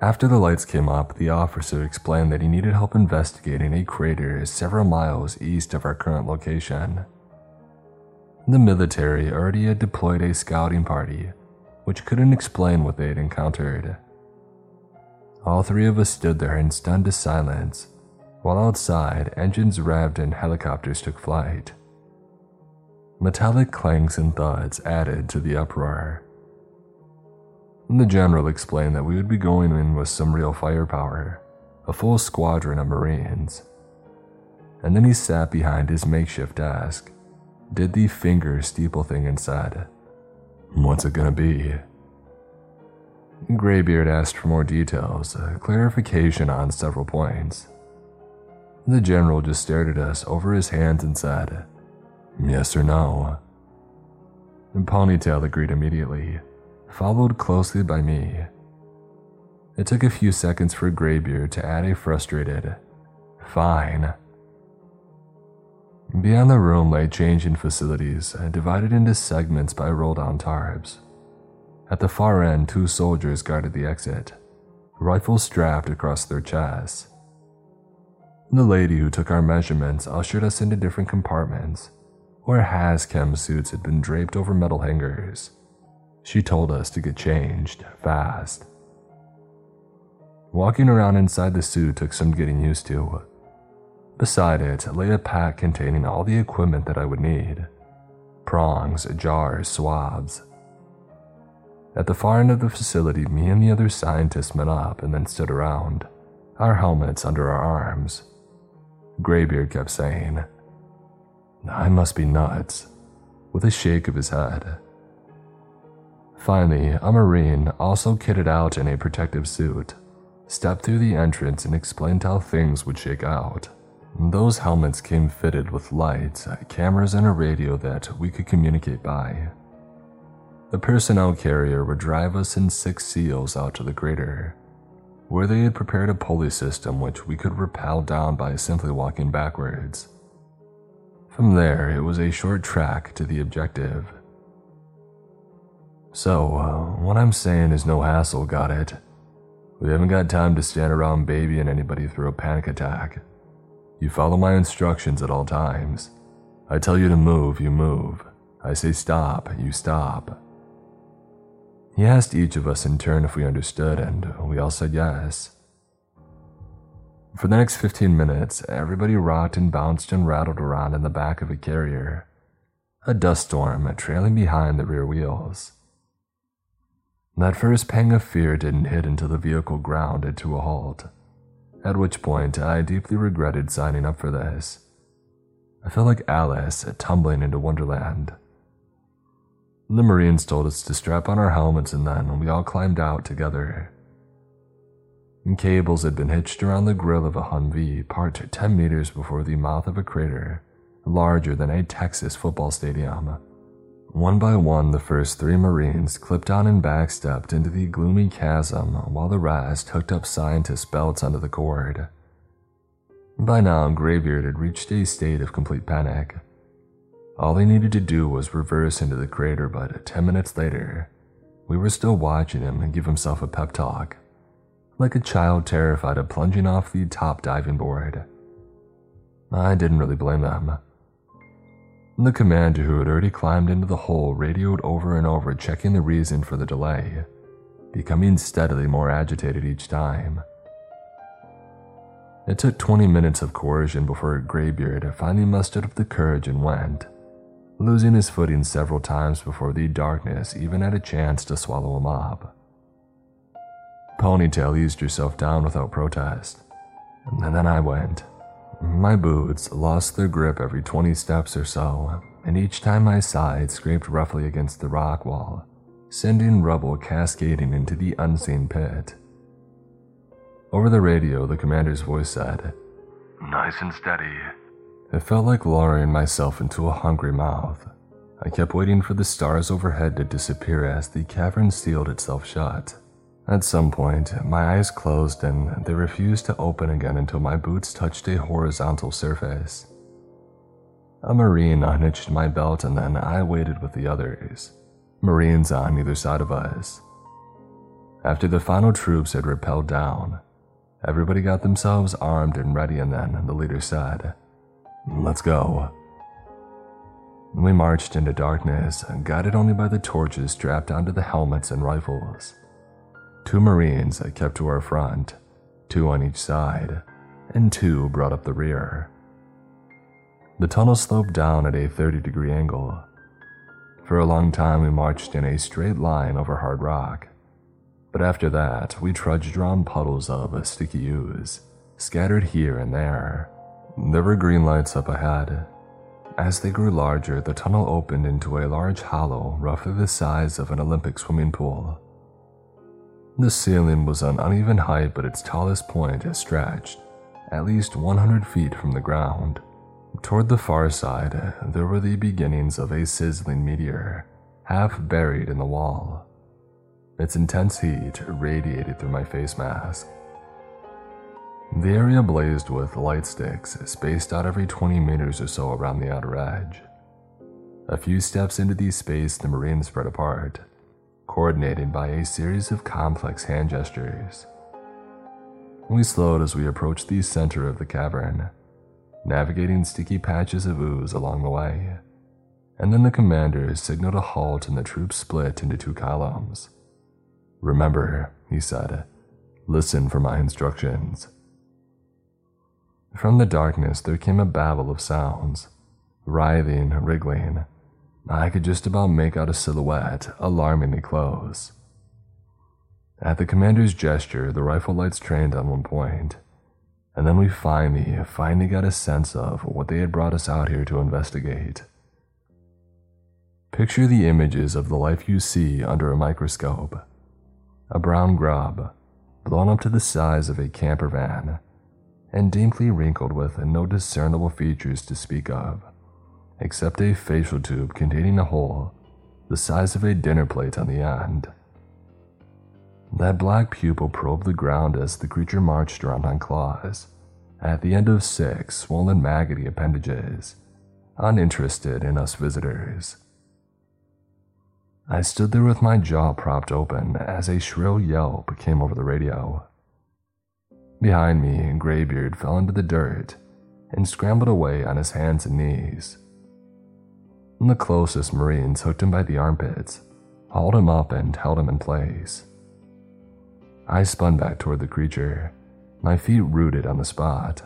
After the lights came up, the officer explained that he needed help investigating a crater several miles east of our current location. The military already had deployed a scouting party, which couldn't explain what they had encountered. All three of us stood there in stunned silence while outside, engines revved and helicopters took flight. Metallic clangs and thuds added to the uproar. The general explained that we would be going in with some real firepower, a full squadron of Marines. And then he sat behind his makeshift desk, did the finger steeple thing, and said, What's it gonna be? Graybeard asked for more details, clarification on several points. The general just stared at us over his hands and said, Yes or no? And Ponytail agreed immediately, followed closely by me. It took a few seconds for Graybeard to add a frustrated, Fine. Beyond the room lay changing facilities, divided into segments by roll down tarps. At the far end, two soldiers guarded the exit, rifles strapped across their chests. The lady who took our measurements ushered us into different compartments where HazChem suits had been draped over metal hangers. She told us to get changed fast. Walking around inside the suit took some getting used to. Beside it lay a pack containing all the equipment that I would need prongs, jars, swabs. At the far end of the facility, me and the other scientists met up and then stood around, our helmets under our arms. Graybeard kept saying, I must be nuts, with a shake of his head. Finally, a Marine, also kitted out in a protective suit, stepped through the entrance and explained how things would shake out. Those helmets came fitted with lights, cameras, and a radio that we could communicate by. The personnel carrier would drive us in six seals out to the crater, where they had prepared a pulley system which we could rappel down by simply walking backwards. From there, it was a short track to the objective. So, uh, what I'm saying is no hassle, got it? We haven't got time to stand around babying anybody through a panic attack. You follow my instructions at all times. I tell you to move, you move. I say stop, you stop. He asked each of us in turn if we understood, and we all said yes. For the next 15 minutes, everybody rocked and bounced and rattled around in the back of a carrier, a dust storm trailing behind the rear wheels. That first pang of fear didn't hit until the vehicle grounded to a halt at which point I deeply regretted signing up for this. I felt like Alice tumbling into Wonderland. The Marines told us to strap on our helmets and then we all climbed out together. Cables had been hitched around the grill of a Humvee parked 10 meters before the mouth of a crater larger than a Texas football stadium. One by one, the first three Marines clipped on and backstepped into the gloomy chasm while the rest hooked up scientist belts onto the cord. By now, Graybeard had reached a state of complete panic. All they needed to do was reverse into the crater, but 10 minutes later, we were still watching him give himself a pep talk, like a child terrified of plunging off the top diving board. I didn't really blame them. The commander, who had already climbed into the hole, radioed over and over, checking the reason for the delay, becoming steadily more agitated each time. It took 20 minutes of coercion before Graybeard finally mustered up the courage and went, losing his footing several times before the darkness even had a chance to swallow him up. Ponytail eased herself down without protest, and then I went. My boots lost their grip every 20 steps or so, and each time my side scraped roughly against the rock wall, sending rubble cascading into the unseen pit. Over the radio, the commander's voice said, Nice and steady. It felt like lowering myself into a hungry mouth. I kept waiting for the stars overhead to disappear as the cavern sealed itself shut. At some point, my eyes closed and they refused to open again until my boots touched a horizontal surface. A Marine unhitched my belt and then I waited with the others, Marines on either side of us. After the final troops had rappelled down, everybody got themselves armed and ready, and then the leader said, Let's go. We marched into darkness, guided only by the torches strapped onto the helmets and rifles. Two Marines kept to our front, two on each side, and two brought up the rear. The tunnel sloped down at a 30 degree angle. For a long time, we marched in a straight line over hard rock. But after that, we trudged around puddles of sticky ooze, scattered here and there. There were green lights up ahead. As they grew larger, the tunnel opened into a large hollow roughly the size of an Olympic swimming pool. The ceiling was an uneven height, but its tallest point stretched at least 100 feet from the ground. Toward the far side, there were the beginnings of a sizzling meteor, half buried in the wall. Its intense heat radiated through my face mask. The area blazed with light sticks spaced out every 20 meters or so around the outer edge. A few steps into the space, the Marines spread apart, coordinated by a series of complex hand gestures. We slowed as we approached the center of the cavern, navigating sticky patches of ooze along the way. And then the commander signaled a halt and the troops split into two columns. Remember, he said, listen for my instructions. From the darkness, there came a babble of sounds writhing, wriggling, I could just about make out a silhouette, alarmingly close, At the commander's gesture, the rifle lights trained on one point, and then we finally, finally got a sense of what they had brought us out here to investigate. Picture the images of the life you see under a microscope. A brown grub, blown up to the size of a camper van, and deeply wrinkled with no discernible features to speak of, except a facial tube containing a hole the size of a dinner plate on the end. That black pupil probed the ground as the creature marched around on claws, at the end of six swollen maggoty appendages, uninterested in us visitors. I stood there with my jaw propped open as a shrill yelp came over the radio. Behind me, Graybeard fell into the dirt and scrambled away on his hands and knees. The closest Marines hooked him by the armpits, hauled him up, and held him in place. I spun back toward the creature, my feet rooted on the spot.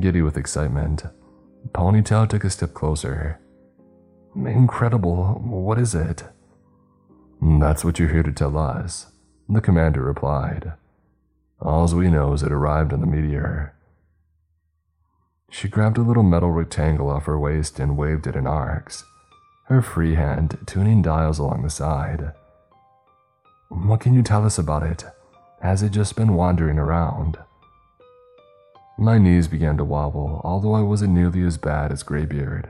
Giddy with excitement, Ponytail took a step closer. Incredible, what is it? That's what you're here to tell us, the commander replied. Alls we know is it arrived on the meteor. She grabbed a little metal rectangle off her waist and waved it in arcs, her free hand tuning dials along the side. What can you tell us about it? Has it just been wandering around? My knees began to wobble, although I wasn't nearly as bad as Graybeard,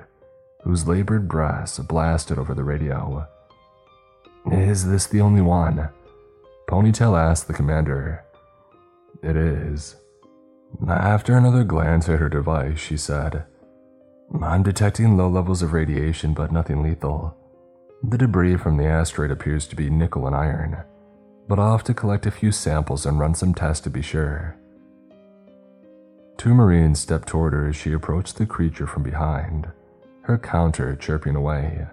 whose labored breaths blasted over the radio. Is this the only one? Ponytail asked the commander. It is. After another glance at her device, she said, I'm detecting low levels of radiation, but nothing lethal. The debris from the asteroid appears to be nickel and iron but I'll have to collect a few samples and run some tests to be sure. Two Marines stepped toward her as she approached the creature from behind, her counter chirping away.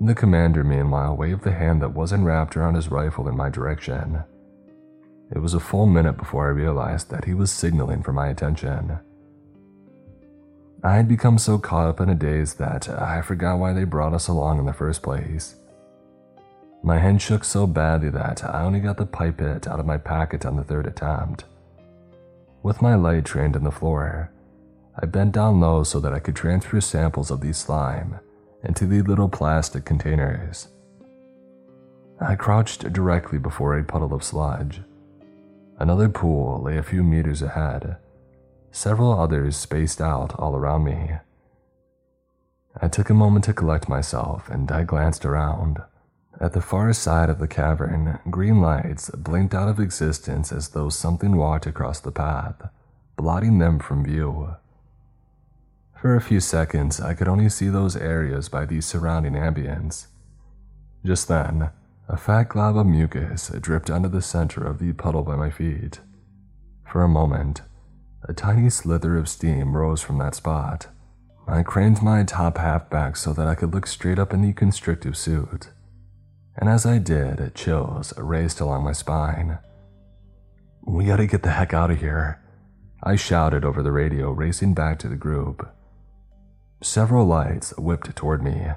The commander, meanwhile, waved the hand that wasn't wrapped around his rifle in my direction. It was a full minute before I realized that he was signaling for my attention. I had become so caught up in a daze that I forgot why they brought us along in the first place. My hand shook so badly that I only got the pipette out of my pocket on the third attempt. With my light trained on the floor, I bent down low so that I could transfer samples of the slime into the little plastic containers. I crouched directly before a puddle of sludge. Another pool lay a few meters ahead, several others spaced out all around me. I took a moment to collect myself and I glanced around. At the far side of the cavern, green lights blinked out of existence as though something walked across the path, blotting them from view. For a few seconds, I could only see those areas by the surrounding ambience. Just then, a fat glob of mucus dripped onto the center of the puddle by my feet. For a moment, a tiny slither of steam rose from that spot. I craned my top half back so that I could look straight up in the constrictive suit and as I did, chills raced along my spine. We gotta get the heck out of here, I shouted over the radio, racing back to the group. Several lights whipped toward me.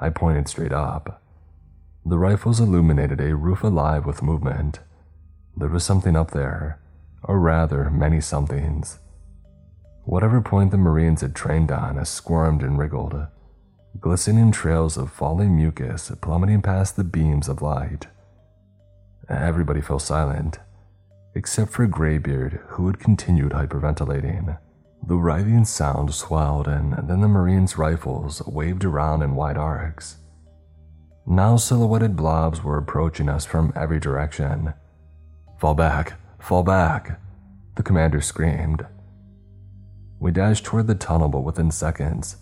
I pointed straight up. The rifles illuminated a roof alive with movement. There was something up there, or rather, many somethings. Whatever point the Marines had trained on squirmed and wriggled glistening trails of falling mucus plummeting past the beams of light. Everybody fell silent, except for Graybeard, who had continued hyperventilating. The writhing sound swelled, and then the Marines' rifles waved around in wide arcs. Now silhouetted blobs were approaching us from every direction. Fall back! Fall back! The commander screamed. We dashed toward the tunnel, but within seconds,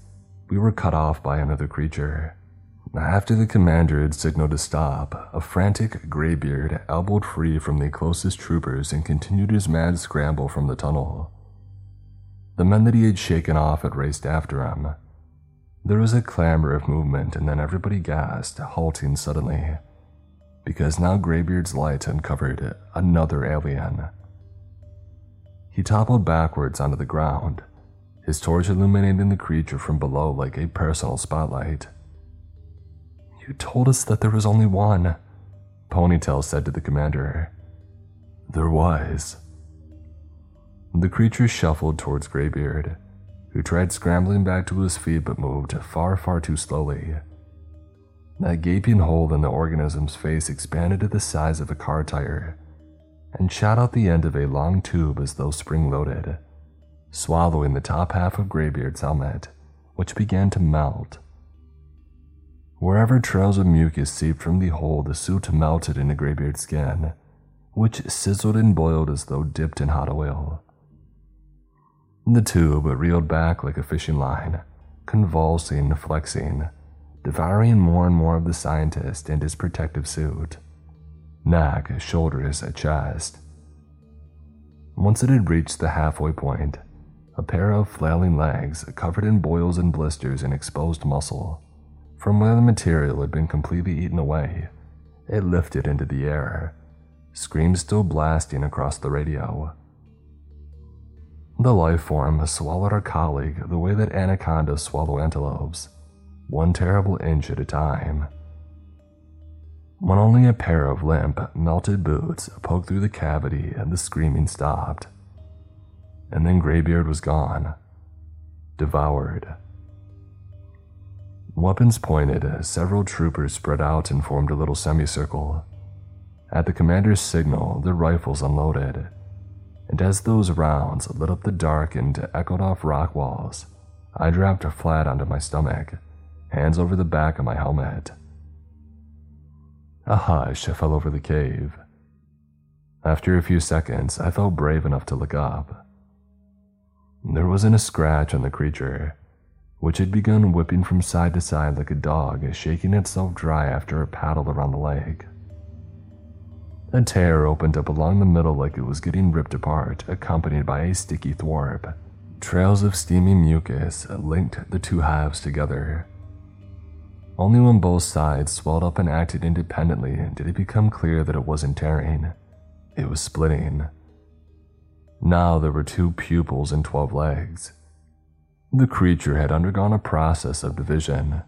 we were cut off by another creature. After the commander had signaled to stop, a frantic graybeard elbowed free from the closest troopers and continued his mad scramble from the tunnel. The men that he had shaken off had raced after him. There was a clamor of movement, and then everybody gasped, halting suddenly, because now Graybeard's light uncovered another alien. He toppled backwards onto the ground, his torch illuminating the creature from below like a personal spotlight. You told us that there was only one, Ponytail said to the commander. There was. The creature shuffled towards Graybeard, who tried scrambling back to his feet but moved far, far too slowly. That gaping hole in the organism's face expanded to the size of a car tire and shot out the end of a long tube as though spring loaded, swallowing the top half of Graybeard's helmet, which began to melt. Wherever trails of mucus seeped from the hole, the suit melted into Graybeard's skin, which sizzled and boiled as though dipped in hot oil. The tube reeled back like a fishing line, convulsing, flexing, devouring more and more of the scientist and his protective suit neck, shoulders, chest. Once it had reached the halfway point, a pair of flailing legs covered in boils and blisters and exposed muscle, from where the material had been completely eaten away, it lifted into the air, screams still blasting across the radio. The life form swallowed our colleague the way that anacondas swallow antelopes, one terrible inch at a time. When only a pair of limp, melted boots poked through the cavity and the screaming stopped. And then Graybeard was gone, devoured. Weapons pointed, several troopers spread out and formed a little semicircle. At the commander's signal, their rifles unloaded, and as those rounds lit up the dark and echoed off rock walls, I dropped flat onto my stomach hands over the back of my helmet. A hush fell over the cave. After a few seconds, I felt brave enough to look up. There wasn't a scratch on the creature, which had begun whipping from side to side like a dog shaking itself dry after a paddle around the lake. A tear opened up along the middle like it was getting ripped apart, accompanied by a sticky thwarp. Trails of steamy mucus linked the two halves together. Only when both sides swelled up and acted independently did it become clear that it wasn't tearing, it was splitting. Now there were two pupils and 12 legs. The creature had undergone a process of division,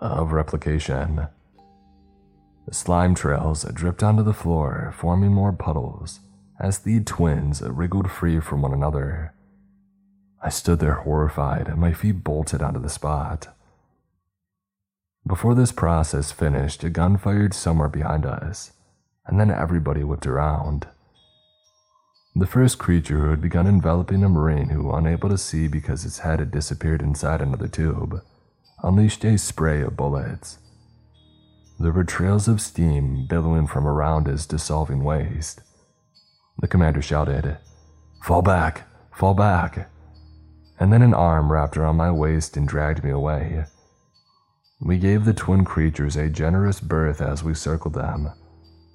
of replication. The slime trails dripped onto the floor, forming more puddles as the twins wriggled free from one another. I stood there horrified, my feet bolted onto the spot. Before this process finished, a gun fired somewhere behind us, and then everybody whipped around. The first creature who had begun enveloping a Marine who, unable to see because its head had disappeared inside another tube, unleashed a spray of bullets. There were trails of steam billowing from around his dissolving waist. The commander shouted, Fall back! Fall back! And then an arm wrapped around my waist and dragged me away. We gave the twin creatures a generous berth as we circled them,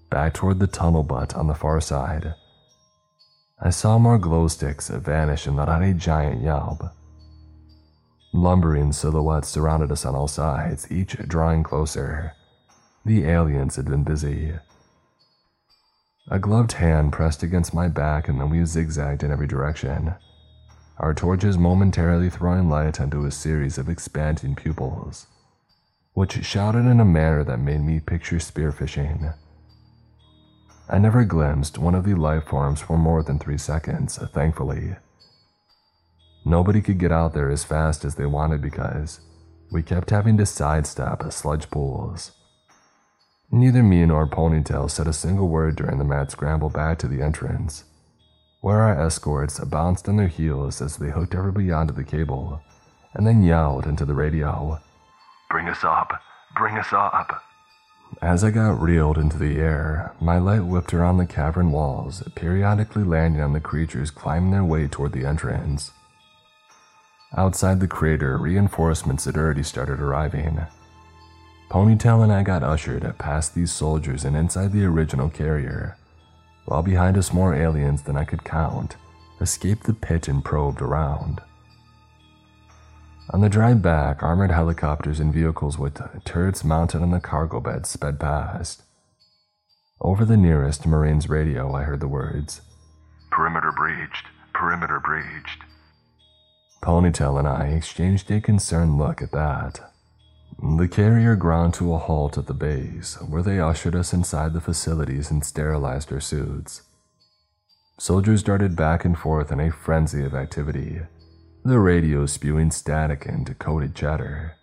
back toward the tunnel butt on the far side. I saw more glow sticks vanish and let out a giant yelp. Lumbering silhouettes surrounded us on all sides, each drawing closer. The aliens had been busy. A gloved hand pressed against my back, and then we zigzagged in every direction, our torches momentarily throwing light onto a series of expanding pupils which shouted in a manner that made me picture spearfishing. I never glimpsed one of the life forms for more than three seconds, thankfully. Nobody could get out there as fast as they wanted because we kept having to sidestep sludge pools. Neither me nor Ponytail said a single word during the mad scramble back to the entrance, where our escorts bounced on their heels as they hooked everybody onto the cable and then yelled into the radio Bring us up. Bring us up. As I got reeled into the air, my light whipped around the cavern walls, periodically landing on the creatures climbing their way toward the entrance. Outside the crater, reinforcements had already started arriving. Ponytail and I got ushered past these soldiers and inside the original carrier, while behind us more aliens than I could count escaped the pit and probed around. On the drive back, armored helicopters and vehicles with turrets mounted on the cargo beds sped past. Over the nearest Marine's radio, I heard the words Perimeter breached. Perimeter breached. Ponytail and I exchanged a concerned look at that. The carrier ground to a halt at the base, where they ushered us inside the facilities and sterilized our suits. Soldiers darted back and forth in a frenzy of activity, the radio spewing static and coded chatter.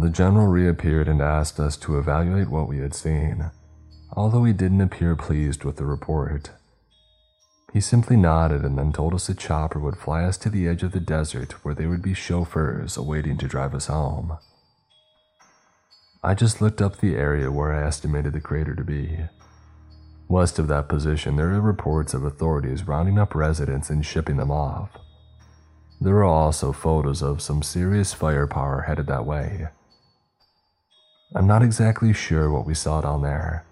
The general reappeared and asked us to evaluate what we had seen, although he didn't appear pleased with the report. He simply nodded and then told us a chopper would fly us to the edge of the desert where there would be chauffeurs awaiting to drive us home. I just looked up the area where I estimated the crater to be. West of that position, there are reports of authorities rounding up residents and shipping them off. There are also photos of some serious firepower headed that way. I'm not exactly sure what we saw down there.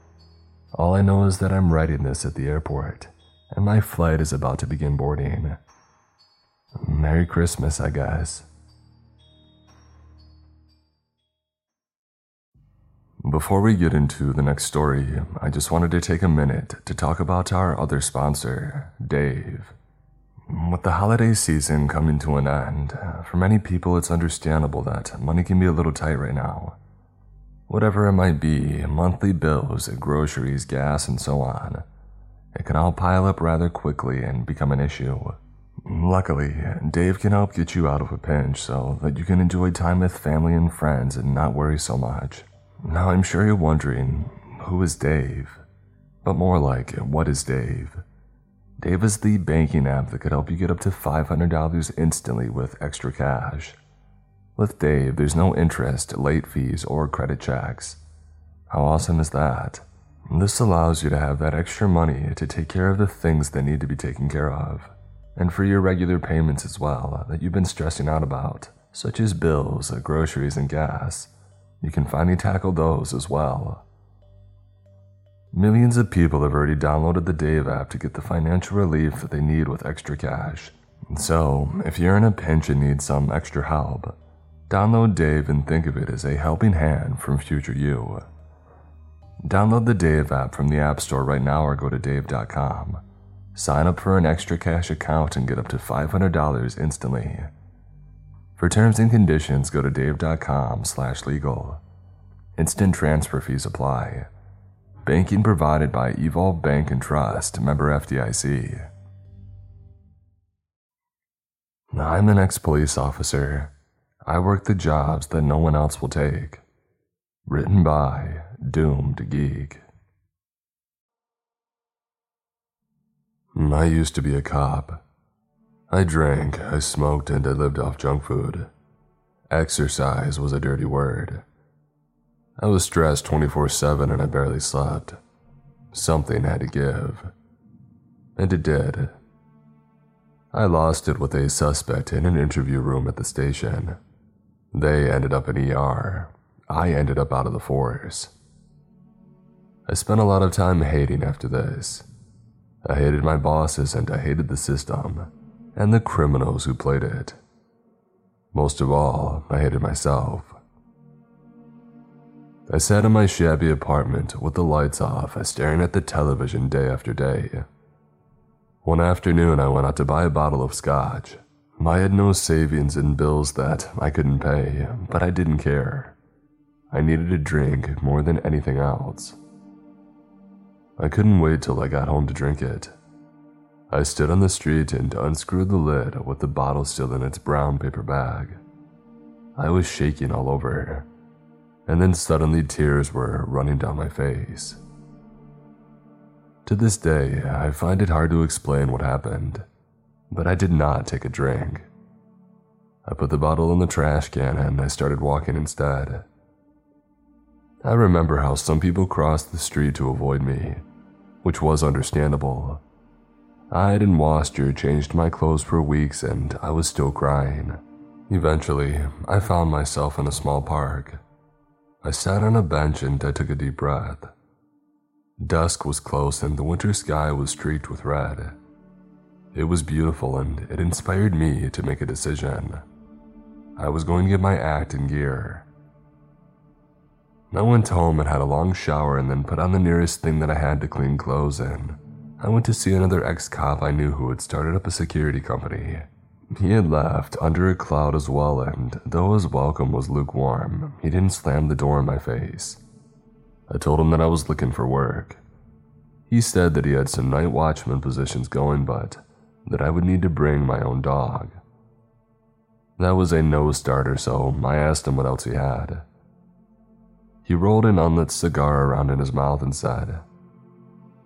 All I know is that I'm writing this at the airport and my flight is about to begin boarding. Merry Christmas, I guess. Before we get into the next story, I just wanted to take a minute to talk about our other sponsor, Dave. With the holiday season coming to an end, for many people it's understandable that money can be a little tight right now. Whatever it might be monthly bills, groceries, gas, and so on it can all pile up rather quickly and become an issue. Luckily, Dave can help get you out of a pinch so that you can enjoy time with family and friends and not worry so much. Now, I'm sure you're wondering who is Dave? But more like, what is Dave? Dave is the banking app that could help you get up to $500 instantly with extra cash. With Dave, there's no interest, late fees, or credit checks. How awesome is that? This allows you to have that extra money to take care of the things that need to be taken care of, and for your regular payments as well that you've been stressing out about, such as bills, groceries, and gas. You can finally tackle those as well. Millions of people have already downloaded the Dave app to get the financial relief that they need with extra cash. And So, if you're in a pinch and need some extra help, download Dave and think of it as a helping hand from future you. Download the Dave app from the App Store right now or go to dave.com. Sign up for an extra cash account and get up to $500 instantly. For terms and conditions, go to dave.com slash legal. Instant transfer fees apply. Banking provided by Evolve Bank and Trust, member FDIC. I'm an ex police officer. I work the jobs that no one else will take. Written by Doomed Geek. I used to be a cop. I drank, I smoked, and I lived off junk food. Exercise was a dirty word. I was stressed 24 7 and I barely slept. Something had to give. And it did. I lost it with a suspect in an interview room at the station. They ended up in ER. I ended up out of the force. I spent a lot of time hating after this. I hated my bosses and I hated the system and the criminals who played it. Most of all, I hated myself. I sat in my shabby apartment with the lights off, staring at the television day after day. One afternoon, I went out to buy a bottle of scotch. I had no savings and bills that I couldn't pay, but I didn't care. I needed a drink more than anything else. I couldn't wait till I got home to drink it. I stood on the street and unscrewed the lid with the bottle still in its brown paper bag. I was shaking all over, and then suddenly tears were running down my face. To this day, I find it hard to explain what happened, but I did not take a drink. I put the bottle in the trash can and I started walking instead. I remember how some people crossed the street to avoid me, which was understandable. I hadn't washed or changed my clothes for weeks and I was still crying. Eventually, I found myself in a small park. I sat on a bench and I took a deep breath. Dusk was close and the winter sky was streaked with red. It was beautiful and it inspired me to make a decision. I was going to get my act in gear. I went home and had a long shower and then put on the nearest thing that I had to clean clothes in. I went to see another ex cop I knew who had started up a security company. He had left under a cloud as well, and though his welcome was lukewarm, he didn't slam the door in my face. I told him that I was looking for work. He said that he had some night watchman positions going, but that I would need to bring my own dog. That was a no starter, so I asked him what else he had. He rolled an unlit cigar around in his mouth and said,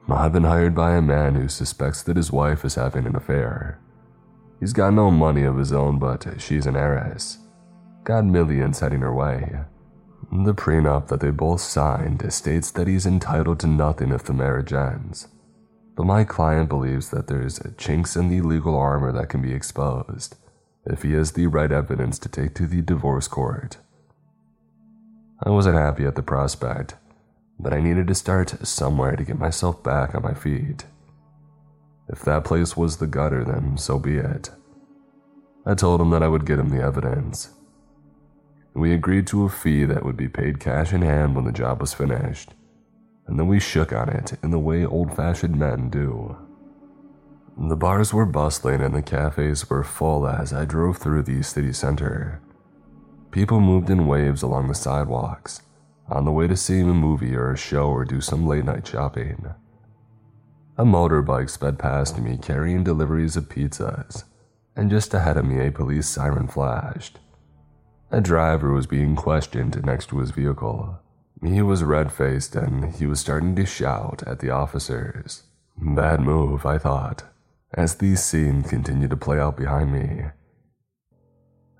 I've been hired by a man who suspects that his wife is having an affair. He's got no money of his own, but she's an heiress. Got millions heading her way. The prenup that they both signed states that he's entitled to nothing if the marriage ends. But my client believes that there's chinks in the legal armor that can be exposed if he has the right evidence to take to the divorce court. I wasn't happy at the prospect, but I needed to start somewhere to get myself back on my feet. If that place was the gutter, then so be it. I told him that I would get him the evidence. We agreed to a fee that would be paid cash in hand when the job was finished, and then we shook on it in the way old fashioned men do. The bars were bustling and the cafes were full as I drove through the city center. People moved in waves along the sidewalks, on the way to see a movie or a show or do some late night shopping. A motorbike sped past me carrying deliveries of pizzas, and just ahead of me a police siren flashed. A driver was being questioned next to his vehicle. He was red faced and he was starting to shout at the officers. Bad move, I thought, as these scenes continued to play out behind me.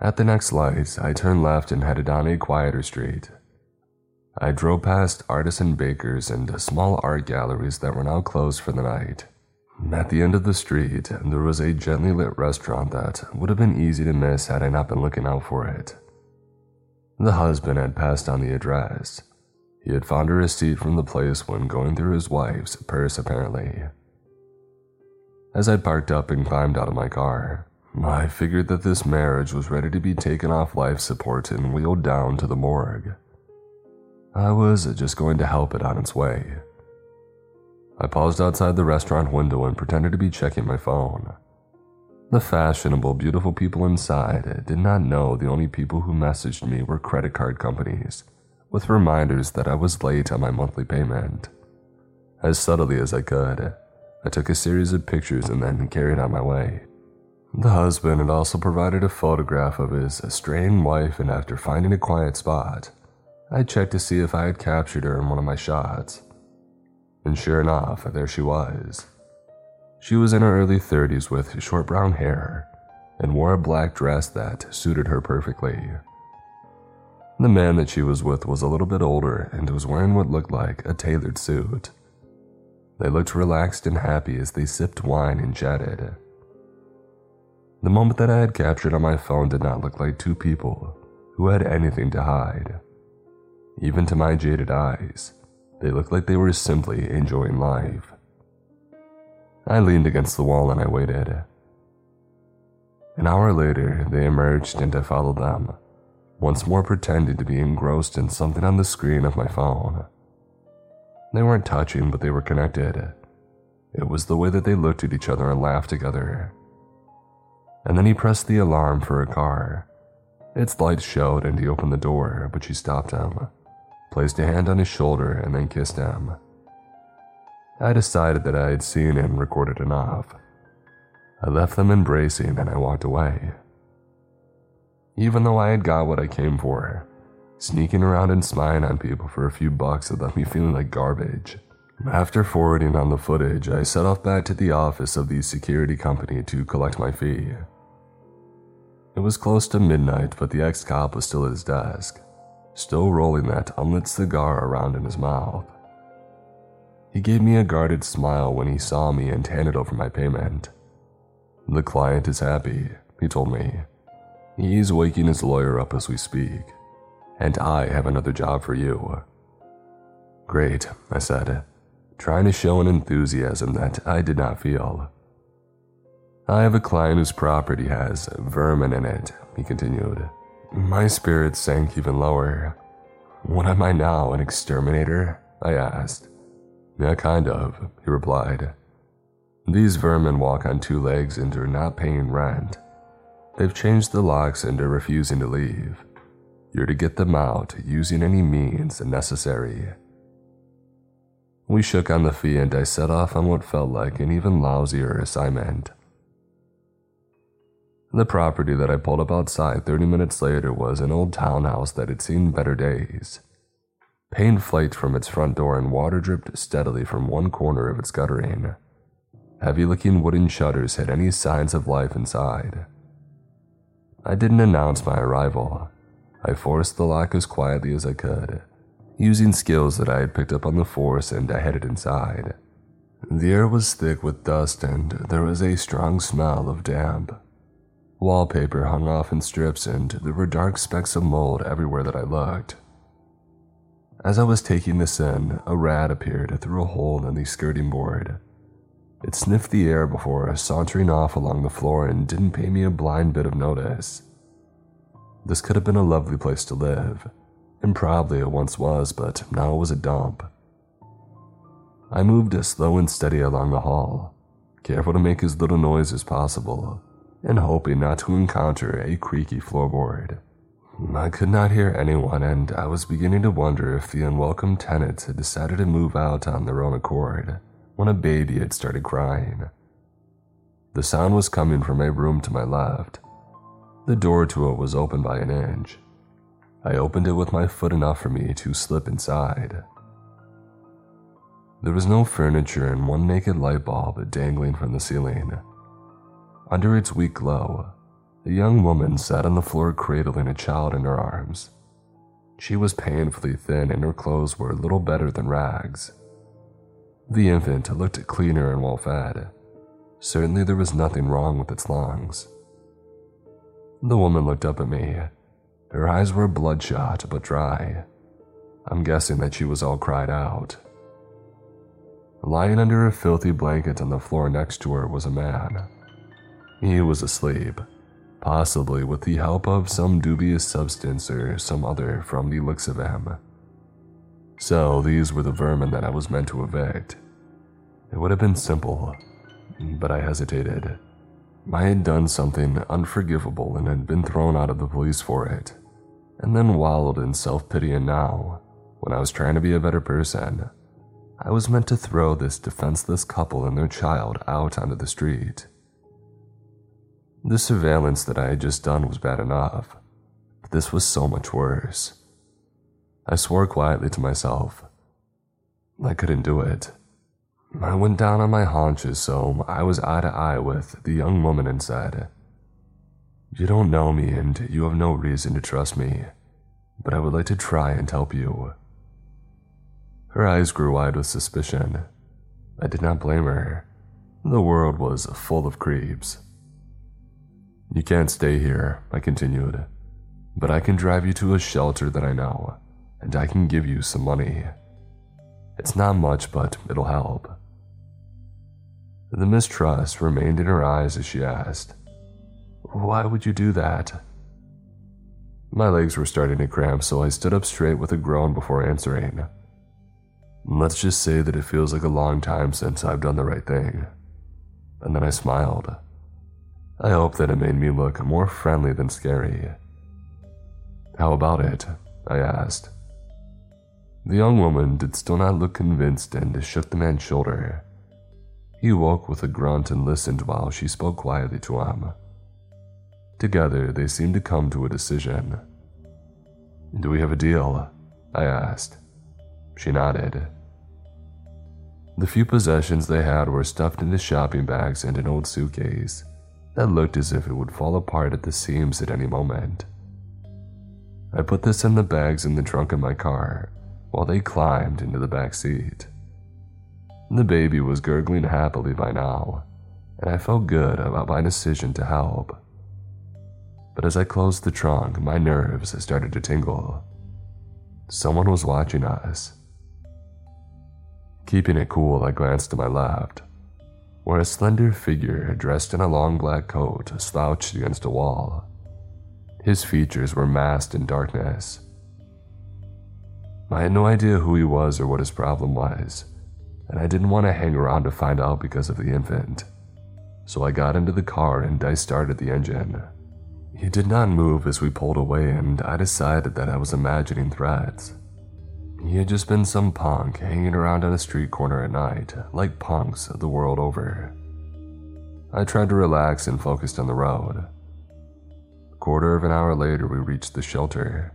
At the next light, I turned left and headed down a quieter street. I drove past artisan bakers and small art galleries that were now closed for the night. At the end of the street, there was a gently lit restaurant that would have been easy to miss had I not been looking out for it. The husband had passed on the address. He had found a receipt from the place when going through his wife's purse, apparently. As I parked up and climbed out of my car, I figured that this marriage was ready to be taken off life support and wheeled down to the morgue. I was just going to help it on its way. I paused outside the restaurant window and pretended to be checking my phone. The fashionable, beautiful people inside did not know the only people who messaged me were credit card companies, with reminders that I was late on my monthly payment. As subtly as I could, I took a series of pictures and then carried on my way. The husband had also provided a photograph of his straying wife, and after finding a quiet spot, I checked to see if I had captured her in one of my shots. And sure enough, there she was. She was in her early 30s with short brown hair and wore a black dress that suited her perfectly. The man that she was with was a little bit older and was wearing what looked like a tailored suit. They looked relaxed and happy as they sipped wine and chatted. The moment that I had captured on my phone did not look like two people who had anything to hide. Even to my jaded eyes, they looked like they were simply enjoying life. I leaned against the wall and I waited. An hour later, they emerged and I followed them, once more pretending to be engrossed in something on the screen of my phone. They weren't touching, but they were connected. It was the way that they looked at each other and laughed together and then he pressed the alarm for a car. Its lights showed and he opened the door, but she stopped him, placed a hand on his shoulder, and then kissed him. I decided that I had seen and recorded enough. I left them embracing and I walked away. Even though I had got what I came for, sneaking around and spying on people for a few bucks had left me feeling like garbage. After forwarding on the footage, I set off back to the office of the security company to collect my fee. It was close to midnight, but the ex cop was still at his desk, still rolling that unlit cigar around in his mouth. He gave me a guarded smile when he saw me and handed over my payment. The client is happy, he told me. He's waking his lawyer up as we speak, and I have another job for you. Great, I said, trying to show an enthusiasm that I did not feel. I have a client whose property has vermin in it, he continued. My spirits sank even lower. What am I now, an exterminator? I asked. Yeah, kind of, he replied. These vermin walk on two legs and are not paying rent. They've changed the locks and are refusing to leave. You're to get them out using any means necessary. We shook on the fee and I set off on what felt like an even lousier assignment. The property that I pulled up outside 30 minutes later was an old townhouse that had seen better days. Paint flaked from its front door and water dripped steadily from one corner of its guttering. Heavy looking wooden shutters hid any signs of life inside. I didn't announce my arrival. I forced the lock as quietly as I could, using skills that I had picked up on the force, and I headed inside. The air was thick with dust, and there was a strong smell of damp. Wallpaper hung off in strips, and there were dark specks of mold everywhere that I looked. As I was taking this in, a rat appeared through a hole in the skirting board. It sniffed the air before sauntering off along the floor and didn't pay me a blind bit of notice. This could have been a lovely place to live, and probably it once was, but now it was a dump. I moved as slow and steady along the hall, careful to make as little noise as possible, and hoping not to encounter a creaky floorboard. I could not hear anyone, and I was beginning to wonder if the unwelcome tenants had decided to move out on their own accord when a baby had started crying. The sound was coming from a room to my left. The door to it was open by an inch. I opened it with my foot enough for me to slip inside. There was no furniture and one naked light bulb dangling from the ceiling. Under its weak glow, a young woman sat on the floor cradling a child in her arms. She was painfully thin and her clothes were little better than rags. The infant looked cleaner and well fed. Certainly there was nothing wrong with its lungs. The woman looked up at me. Her eyes were bloodshot but dry. I'm guessing that she was all cried out. Lying under a filthy blanket on the floor next to her was a man. He was asleep, possibly with the help of some dubious substance or some other from the looks of him. So these were the vermin that I was meant to evict. It would have been simple, but I hesitated. I had done something unforgivable and had been thrown out of the police for it, and then wallowed in self pity. And now, when I was trying to be a better person, I was meant to throw this defenseless couple and their child out onto the street. The surveillance that I had just done was bad enough, but this was so much worse. I swore quietly to myself. I couldn't do it. I went down on my haunches so I was eye to eye with the young woman and said, You don't know me and you have no reason to trust me, but I would like to try and help you. Her eyes grew wide with suspicion. I did not blame her. The world was full of creeps. You can't stay here, I continued, but I can drive you to a shelter that I know and I can give you some money. It's not much, but it'll help. The mistrust remained in her eyes as she asked, Why would you do that? My legs were starting to cramp, so I stood up straight with a groan before answering. Let's just say that it feels like a long time since I've done the right thing. And then I smiled. I hope that it made me look more friendly than scary. How about it? I asked. The young woman did still not look convinced and shook the man's shoulder. He woke with a grunt and listened while she spoke quietly to him. Together, they seemed to come to a decision. Do we have a deal? I asked. She nodded. The few possessions they had were stuffed into shopping bags and an old suitcase that looked as if it would fall apart at the seams at any moment. I put this in the bags in the trunk of my car while they climbed into the back seat. The baby was gurgling happily by now, and I felt good about my decision to help. But as I closed the trunk, my nerves started to tingle. Someone was watching us. Keeping it cool, I glanced to my left, where a slender figure dressed in a long black coat slouched against a wall. His features were masked in darkness, I had no idea who he was or what his problem was, and I didn't want to hang around to find out because of the infant. So I got into the car and I started the engine. He did not move as we pulled away, and I decided that I was imagining threats. He had just been some punk hanging around on a street corner at night, like punks the world over. I tried to relax and focused on the road. A quarter of an hour later, we reached the shelter.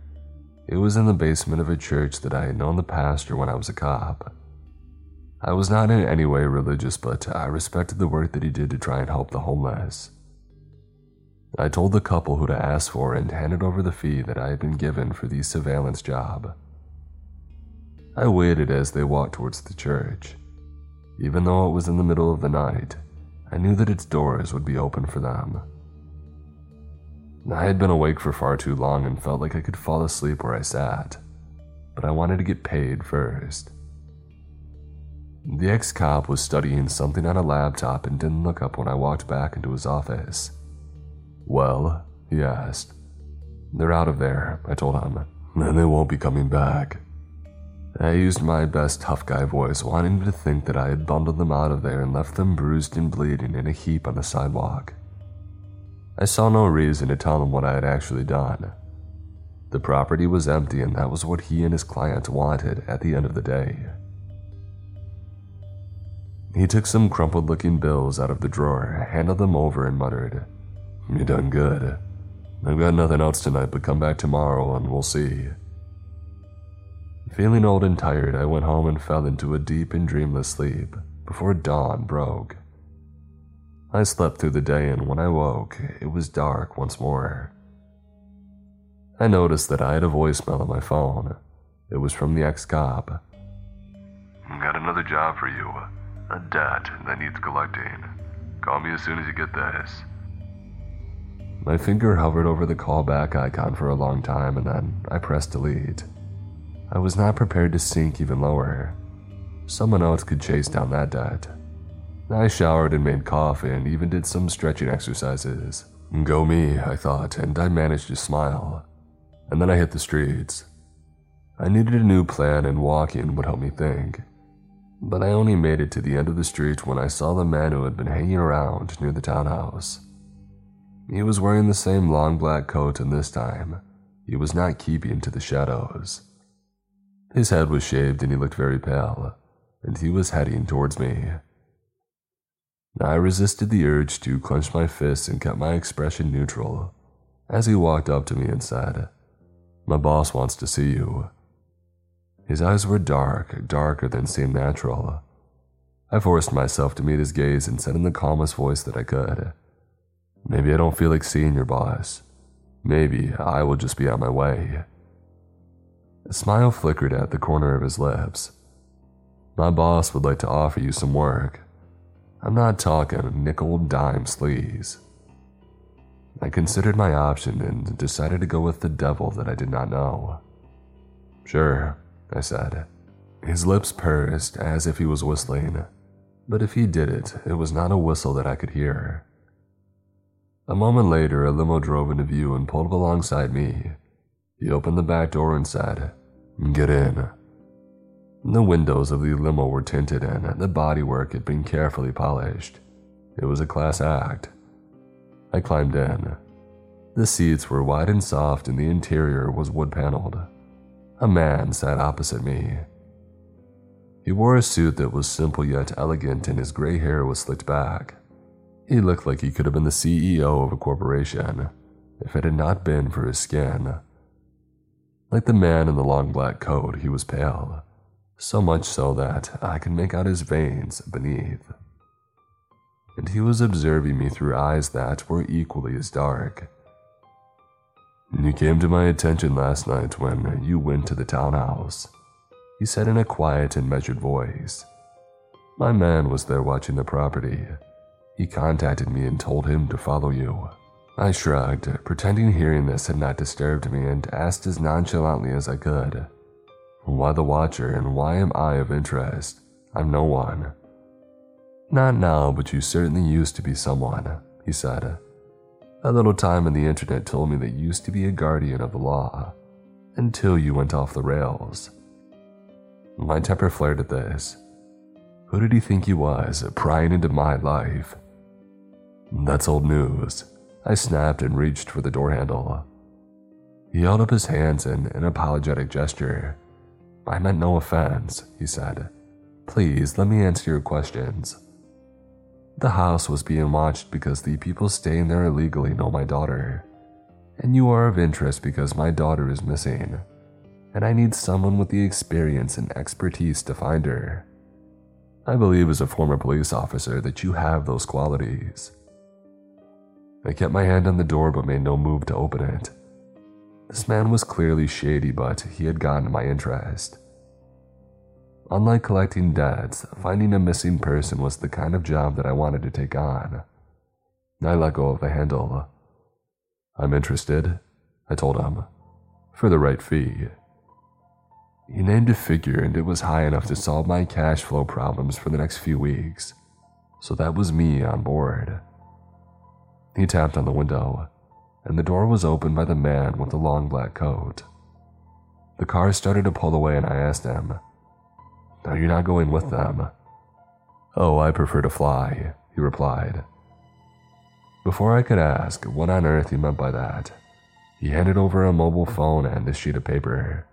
It was in the basement of a church that I had known the pastor when I was a cop. I was not in any way religious, but I respected the work that he did to try and help the homeless. I told the couple who to ask for and handed over the fee that I had been given for the surveillance job. I waited as they walked towards the church. Even though it was in the middle of the night, I knew that its doors would be open for them. I had been awake for far too long and felt like I could fall asleep where I sat, but I wanted to get paid first. The ex cop was studying something on a laptop and didn't look up when I walked back into his office. Well, he asked. They're out of there, I told him, and they won't be coming back. I used my best tough guy voice, wanting him to think that I had bundled them out of there and left them bruised and bleeding in a heap on the sidewalk. I saw no reason to tell him what I had actually done. The property was empty, and that was what he and his clients wanted at the end of the day. He took some crumpled looking bills out of the drawer, handed them over, and muttered, You done good. I've got nothing else tonight, but come back tomorrow and we'll see. Feeling old and tired, I went home and fell into a deep and dreamless sleep before dawn broke. I slept through the day, and when I woke, it was dark once more. I noticed that I had a voicemail on my phone. It was from the ex cop. Got another job for you. A debt that needs collecting. Call me as soon as you get this. My finger hovered over the callback icon for a long time and then I pressed delete. I was not prepared to sink even lower. Someone else could chase down that debt. I showered and made coffee and even did some stretching exercises. Go me, I thought, and I managed to smile. And then I hit the streets. I needed a new plan and walking would help me think. But I only made it to the end of the street when I saw the man who had been hanging around near the townhouse. He was wearing the same long black coat, and this time, he was not keeping to the shadows. His head was shaved and he looked very pale, and he was heading towards me. I resisted the urge to clench my fists and kept my expression neutral as he walked up to me and said, My boss wants to see you. His eyes were dark, darker than seemed natural. I forced myself to meet his gaze and said in the calmest voice that I could, Maybe I don't feel like seeing your boss. Maybe I will just be on my way. A smile flickered at the corner of his lips. My boss would like to offer you some work. I'm not talking nickel dime sleaze. I considered my option and decided to go with the devil that I did not know. Sure, I said. His lips pursed as if he was whistling, but if he did it, it was not a whistle that I could hear. A moment later, a limo drove into view and pulled up alongside me. He opened the back door and said, Get in. The windows of the limo were tinted and the bodywork had been carefully polished. It was a class act. I climbed in. The seats were wide and soft and the interior was wood paneled. A man sat opposite me. He wore a suit that was simple yet elegant, and his gray hair was slicked back. He looked like he could have been the CEO of a corporation if it had not been for his skin. Like the man in the long black coat, he was pale, so much so that I could make out his veins beneath. And he was observing me through eyes that were equally as dark. You came to my attention last night when you went to the townhouse, he said in a quiet and measured voice. My man was there watching the property. He contacted me and told him to follow you. I shrugged, pretending hearing this had not disturbed me, and asked as nonchalantly as I could, Why the Watcher and why am I of interest? I'm no one. Not now, but you certainly used to be someone, he said. A little time on the internet told me that you used to be a guardian of the law, until you went off the rails. My temper flared at this. Who did he think he was, prying into my life? That's old news, I snapped and reached for the door handle. He held up his hands in an apologetic gesture. I meant no offense, he said. Please let me answer your questions. The house was being watched because the people staying there illegally know my daughter. And you are of interest because my daughter is missing. And I need someone with the experience and expertise to find her. I believe as a former police officer that you have those qualities. I kept my hand on the door but made no move to open it. This man was clearly shady, but he had gotten my interest. Unlike collecting debts, finding a missing person was the kind of job that I wanted to take on. I let go of the handle. I'm interested, I told him, for the right fee. He named a figure and it was high enough to solve my cash flow problems for the next few weeks, so that was me on board. He tapped on the window, and the door was opened by the man with the long black coat. The car started to pull away, and I asked him, are you not going with them? Oh, I prefer to fly, he replied. Before I could ask what on earth he meant by that, he handed over a mobile phone and a sheet of paper.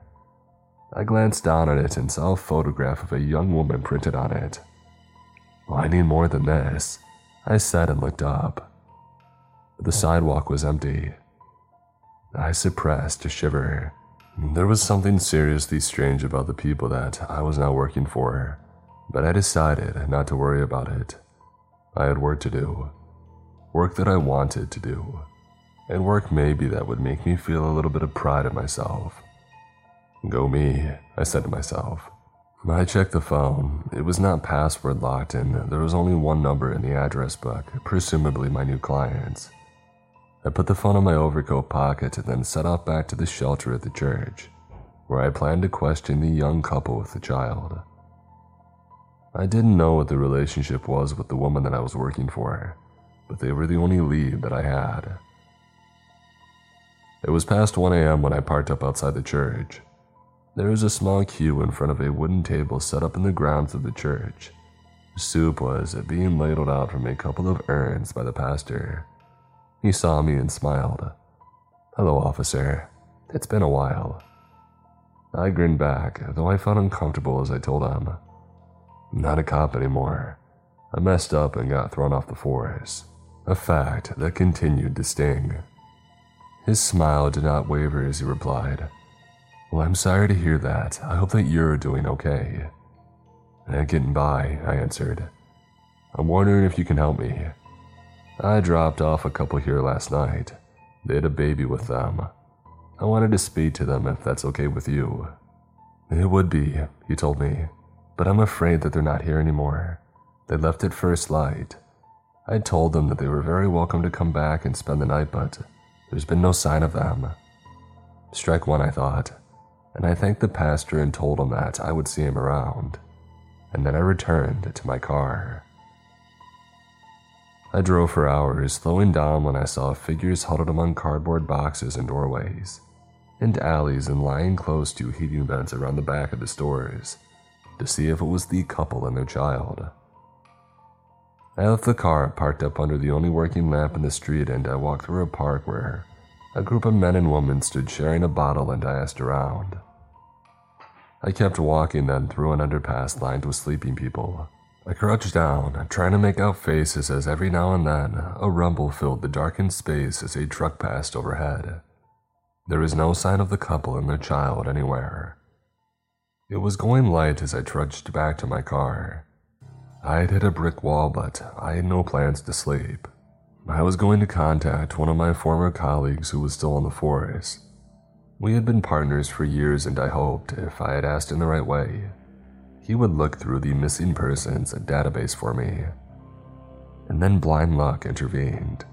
I glanced down at it and saw a photograph of a young woman printed on it. Well, I need more than this, I said and looked up. The sidewalk was empty. I suppressed a shiver. There was something seriously strange about the people that I was now working for, but I decided not to worry about it. I had work to do, work that I wanted to do, and work maybe that would make me feel a little bit of pride in myself. Go me, I said to myself. I checked the phone. It was not password locked, and there was only one number in the address book, presumably my new client's. I put the phone in my overcoat pocket and then set off back to the shelter at the church, where I planned to question the young couple with the child. I didn't know what the relationship was with the woman that I was working for, but they were the only lead that I had. It was past 1 a.m. when I parked up outside the church. There was a small queue in front of a wooden table set up in the grounds of the church. Soup was being ladled out from a couple of urns by the pastor. He saw me and smiled. Hello, officer. It's been a while. I grinned back, though I felt uncomfortable as I told him. I'm not a cop anymore. I messed up and got thrown off the force, a fact that continued to sting. His smile did not waver as he replied, Well, I'm sorry to hear that. I hope that you're doing okay. I'm getting by, I answered. I'm wondering if you can help me. I dropped off a couple here last night. They had a baby with them. I wanted to speak to them if that's okay with you. It would be, he told me, but I'm afraid that they're not here anymore. They left at first light. I told them that they were very welcome to come back and spend the night, but there's been no sign of them. Strike one, I thought, and I thanked the pastor and told him that I would see him around. And then I returned to my car. I drove for hours, slowing down when I saw figures huddled among cardboard boxes and doorways, and alleys and lying close to heating vents around the back of the stores to see if it was the couple and their child. I left the car parked up under the only working lamp in the street and I walked through a park where a group of men and women stood sharing a bottle and I asked around. I kept walking then through an underpass lined with sleeping people I crouched down, trying to make out faces as every now and then a rumble filled the darkened space as a truck passed overhead. There was no sign of the couple and their child anywhere. It was going light as I trudged back to my car. I had hit a brick wall, but I had no plans to sleep. I was going to contact one of my former colleagues who was still in the force. We had been partners for years, and I hoped, if I had asked in the right way, he would look through the missing persons database for me. And then blind luck intervened.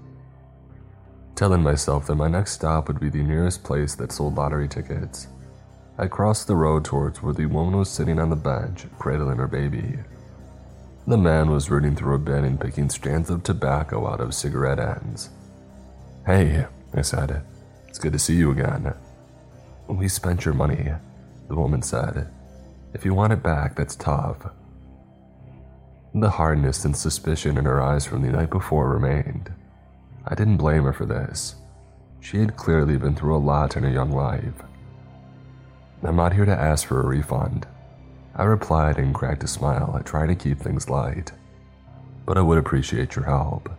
Telling myself that my next stop would be the nearest place that sold lottery tickets, I crossed the road towards where the woman was sitting on the bench, cradling her baby. The man was rooting through a bin and picking strands of tobacco out of cigarette ends. Hey, I said, it's good to see you again. We spent your money, the woman said, if you want it back, that's tough. The hardness and suspicion in her eyes from the night before remained. I didn't blame her for this. She had clearly been through a lot in her young life. I'm not here to ask for a refund. I replied and cracked a smile, trying to keep things light. But I would appreciate your help.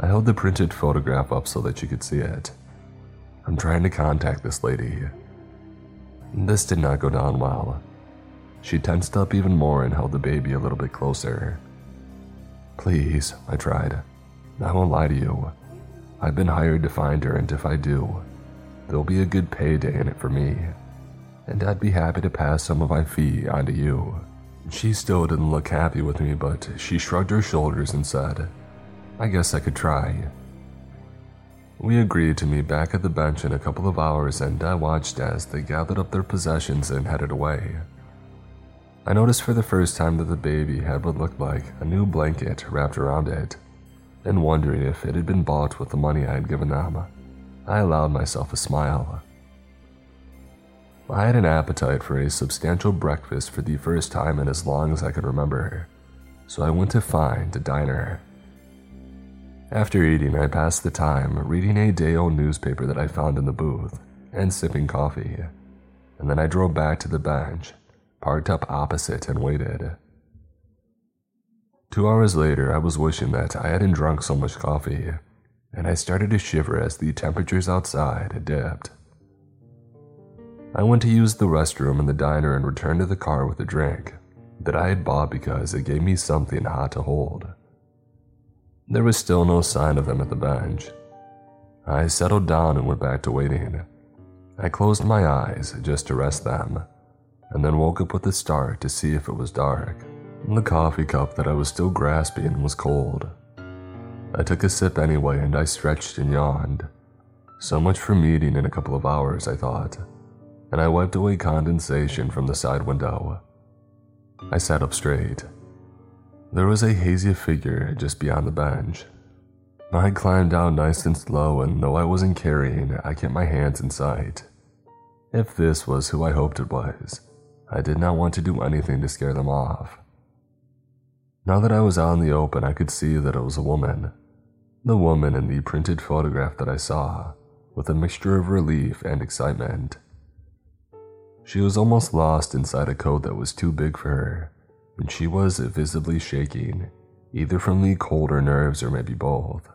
I held the printed photograph up so that you could see it. I'm trying to contact this lady. This did not go down well. She tensed up even more and held the baby a little bit closer. Please, I tried. I won't lie to you. I've been hired to find her, and if I do, there'll be a good payday in it for me and I'd be happy to pass some of my fee on to you. She still didn't look happy with me, but she shrugged her shoulders and said, I guess I could try. We agreed to meet back at the bench in a couple of hours, and I watched as they gathered up their possessions and headed away. I noticed for the first time that the baby had what looked like a new blanket wrapped around it, and wondering if it had been bought with the money I had given them, I allowed myself a smile. I had an appetite for a substantial breakfast for the first time in as long as I could remember, so I went to find a diner. After eating, I passed the time reading a day old newspaper that I found in the booth and sipping coffee, and then I drove back to the bench, parked up opposite, and waited. Two hours later, I was wishing that I hadn't drunk so much coffee, and I started to shiver as the temperatures outside dipped. I went to use the restroom in the diner and returned to the car with a drink that I had bought because it gave me something hot to hold. There was still no sign of them at the bench. I settled down and went back to waiting. I closed my eyes just to rest them, and then woke up with a start to see if it was dark. The coffee cup that I was still grasping was cold. I took a sip anyway and I stretched and yawned. So much for meeting in a couple of hours, I thought and I wiped away condensation from the side window. I sat up straight. There was a hazy figure just beyond the bench. I climbed down nice and slow, and though I wasn't carrying, I kept my hands in sight. If this was who I hoped it was, I did not want to do anything to scare them off. Now that I was out in the open, I could see that it was a woman. The woman in the printed photograph that I saw, with a mixture of relief and excitement. She was almost lost inside a coat that was too big for her, and she was visibly shaking, either from the cold or nerves or maybe both.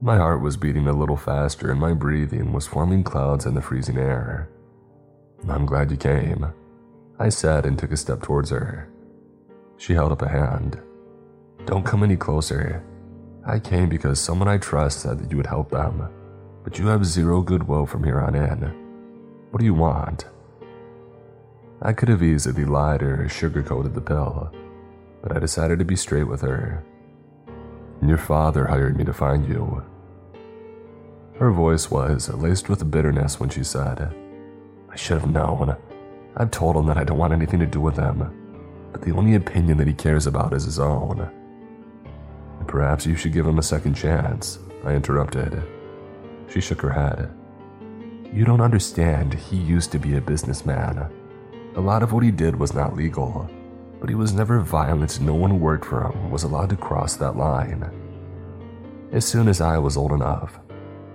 My heart was beating a little faster and my breathing was forming clouds in the freezing air. I'm glad you came, I said and took a step towards her. She held up a hand. Don't come any closer. I came because someone I trust said that you would help them, but you have zero goodwill from here on in. What do you want? I could have easily lied or sugarcoated the pill, but I decided to be straight with her. Your father hired me to find you. Her voice was laced with bitterness when she said, I should have known. I've told him that I don't want anything to do with him, but the only opinion that he cares about is his own. Perhaps you should give him a second chance, I interrupted. She shook her head. You don't understand, he used to be a businessman. A lot of what he did was not legal, but he was never violent. No one worked for him was allowed to cross that line. As soon as I was old enough,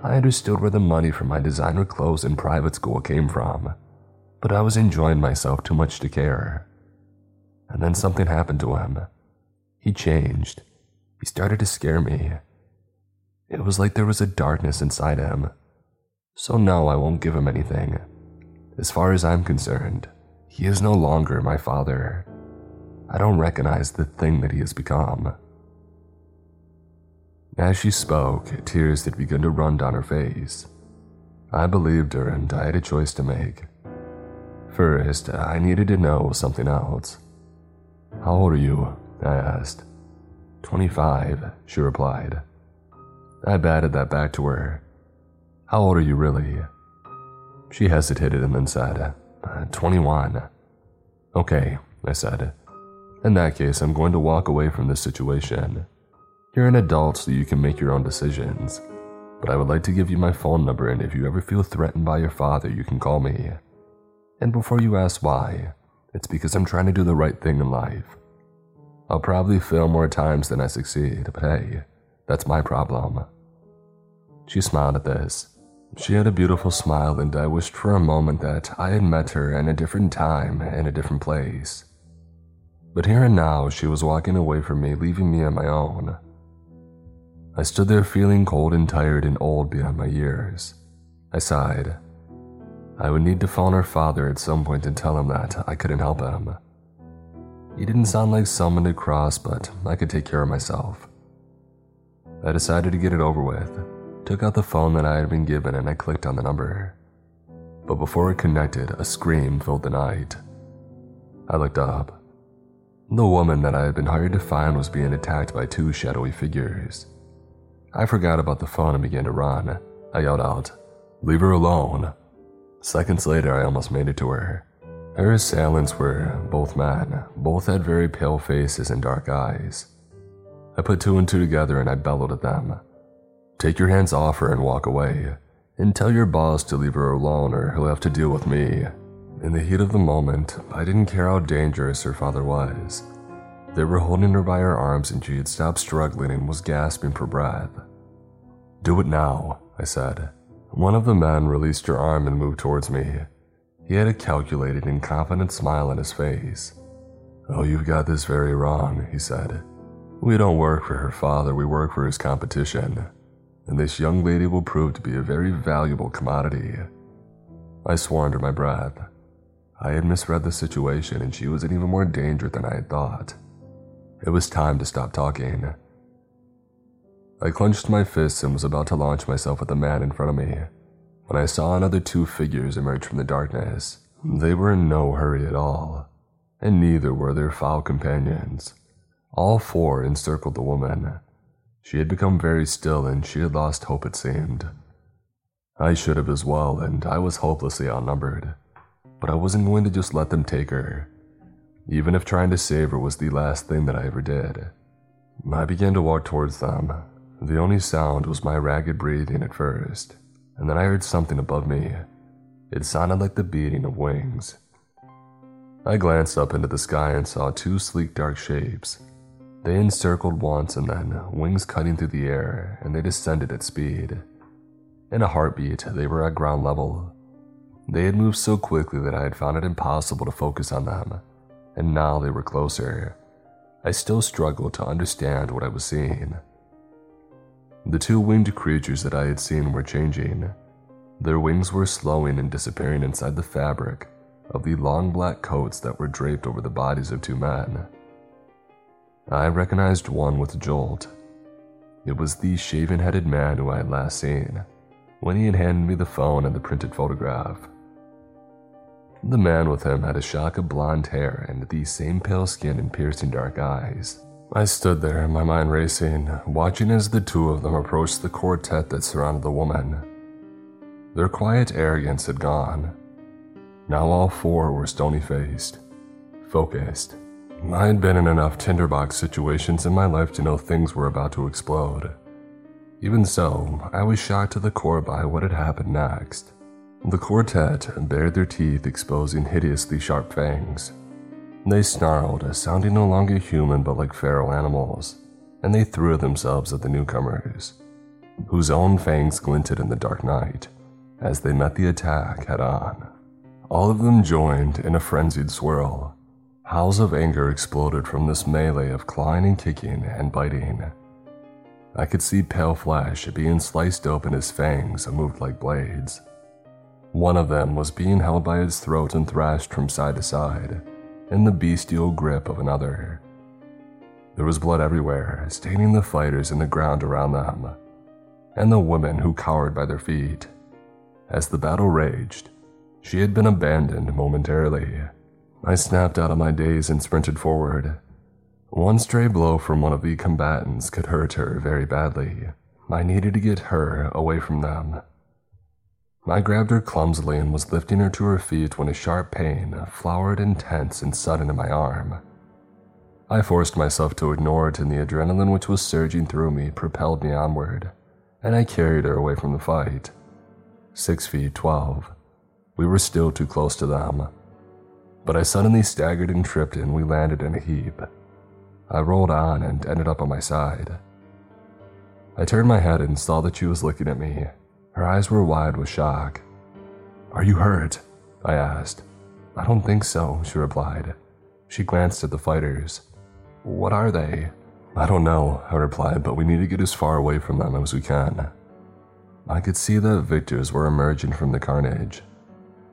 I understood where the money for my designer clothes in private school came from, but I was enjoying myself too much to care. And then something happened to him. He changed. He started to scare me. It was like there was a darkness inside him so no, I won't give him anything. As far as I'm concerned, he is no longer my father. I don't recognize the thing that he has become. As she spoke, tears had begun to run down her face. I believed her and I had a choice to make. First, I needed to know something else. How old are you? I asked. 25, she replied. I batted that back to her. How old are you really? She hesitated and then said, 21. Okay, I said. In that case, I'm going to walk away from this situation. You're an adult, so you can make your own decisions. But I would like to give you my phone number, and if you ever feel threatened by your father, you can call me. And before you ask why, it's because I'm trying to do the right thing in life. I'll probably fail more times than I succeed, but hey, That's my problem. She smiled at this. She had a beautiful smile, and I wished for a moment that I had met her in a different time, in a different place. But here and now, she was walking away from me, leaving me on my own. I stood there feeling cold and tired and old beyond my years. I sighed. I would need to phone her father at some point and tell him that I couldn't help him. He didn't sound like someone to cross, but I could take care of myself. I decided to get it over with, took out the phone that I had been given, and I clicked on the number. But before it connected, a scream filled the night. I looked up. The woman that I had been hired to find was being attacked by two shadowy figures. I forgot about the phone and began to run. I yelled out, Leave her alone. Seconds later, I almost made it to her. Her assailants were both men, both had very pale faces and dark eyes. I put two and two together and I bellowed at them. Take your hands off her and walk away, and tell your boss to leave her alone or he'll have to deal with me. In the heat of the moment, I didn't care how dangerous her father was. They were holding her by her arms and she had stopped struggling and was gasping for breath. Do it now, I said. One of the men released her arm and moved towards me. He had a calculated and confident smile on his face. Oh, you've got this very wrong, he said. We don't work for her father, we work for his competition. And this young lady will prove to be a very valuable commodity. I swore under my breath. I had misread the situation and she was in even more danger than I had thought. It was time to stop talking. I clenched my fists and was about to launch myself at the man in front of me when I saw another two figures emerge from the darkness. They were in no hurry at all, and neither were their foul companions. All four encircled the woman. She had become very still and she had lost hope, it seemed. I should have as well, and I was hopelessly outnumbered. But I wasn't going to just let them take her, even if trying to save her was the last thing that I ever did. I began to walk towards them, the only sound was my ragged breathing at first, and then I heard something above me. It sounded like the beating of wings. I glanced up into the sky and saw two sleek dark shapes. They encircled once and then, wings cutting through the air, and they descended at speed. In a heartbeat, they were at ground level. They had moved so quickly that I had found it impossible to focus on them, and now they were closer. I still struggled to understand what I was seeing. The two winged creatures that I had seen were changing. Their wings were slowing and disappearing inside the fabric of the long black coats that were draped over the bodies of two men. I recognized one with a jolt. It was the shaven headed man who I had last seen when he had handed me the phone and the printed photograph. The man with him had a shock of blonde hair and the same pale skin and piercing dark eyes. I stood there, my mind racing, watching as the two of them approached the quartet that surrounded the woman. Their quiet arrogance had gone. Now all four were stony faced, focused. I had been in enough tinderbox situations in my life to know things were about to explode. Even so, I was shocked to the core by what had happened next. The quartet bared their teeth, exposing hideously sharp fangs. They snarled, sounding no longer human but like feral animals, and they threw themselves at the newcomers, whose own fangs glinted in the dark night as they met the attack head on. All of them joined in a frenzied swirl. Howls of anger exploded from this melee of clawing kicking and biting. I could see pale flesh being sliced open as fangs moved like blades. One of them was being held by its throat and thrashed from side to side in the bestial grip of another. There was blood everywhere, staining the fighters and the ground around them, and the women who cowered by their feet. As the battle raged, she had been abandoned momentarily. I snapped out of my daze and sprinted forward. One stray blow from one of the combatants could hurt her very badly. I needed to get her away from them. I grabbed her clumsily and was lifting her to her feet when a sharp pain flowered intense and sudden in my arm. I forced myself to ignore it, and the adrenaline which was surging through me propelled me onward, and I carried her away from the fight. Six feet twelve. We were still too close to them. But I suddenly staggered and tripped, and we landed in a heap. I rolled on and ended up on my side. I turned my head and saw that she was looking at me. Her eyes were wide with shock. Are you hurt? I asked. I don't think so, she replied. She glanced at the fighters. What are they? I don't know, I replied, but we need to get as far away from them as we can. I could see that victors were emerging from the carnage.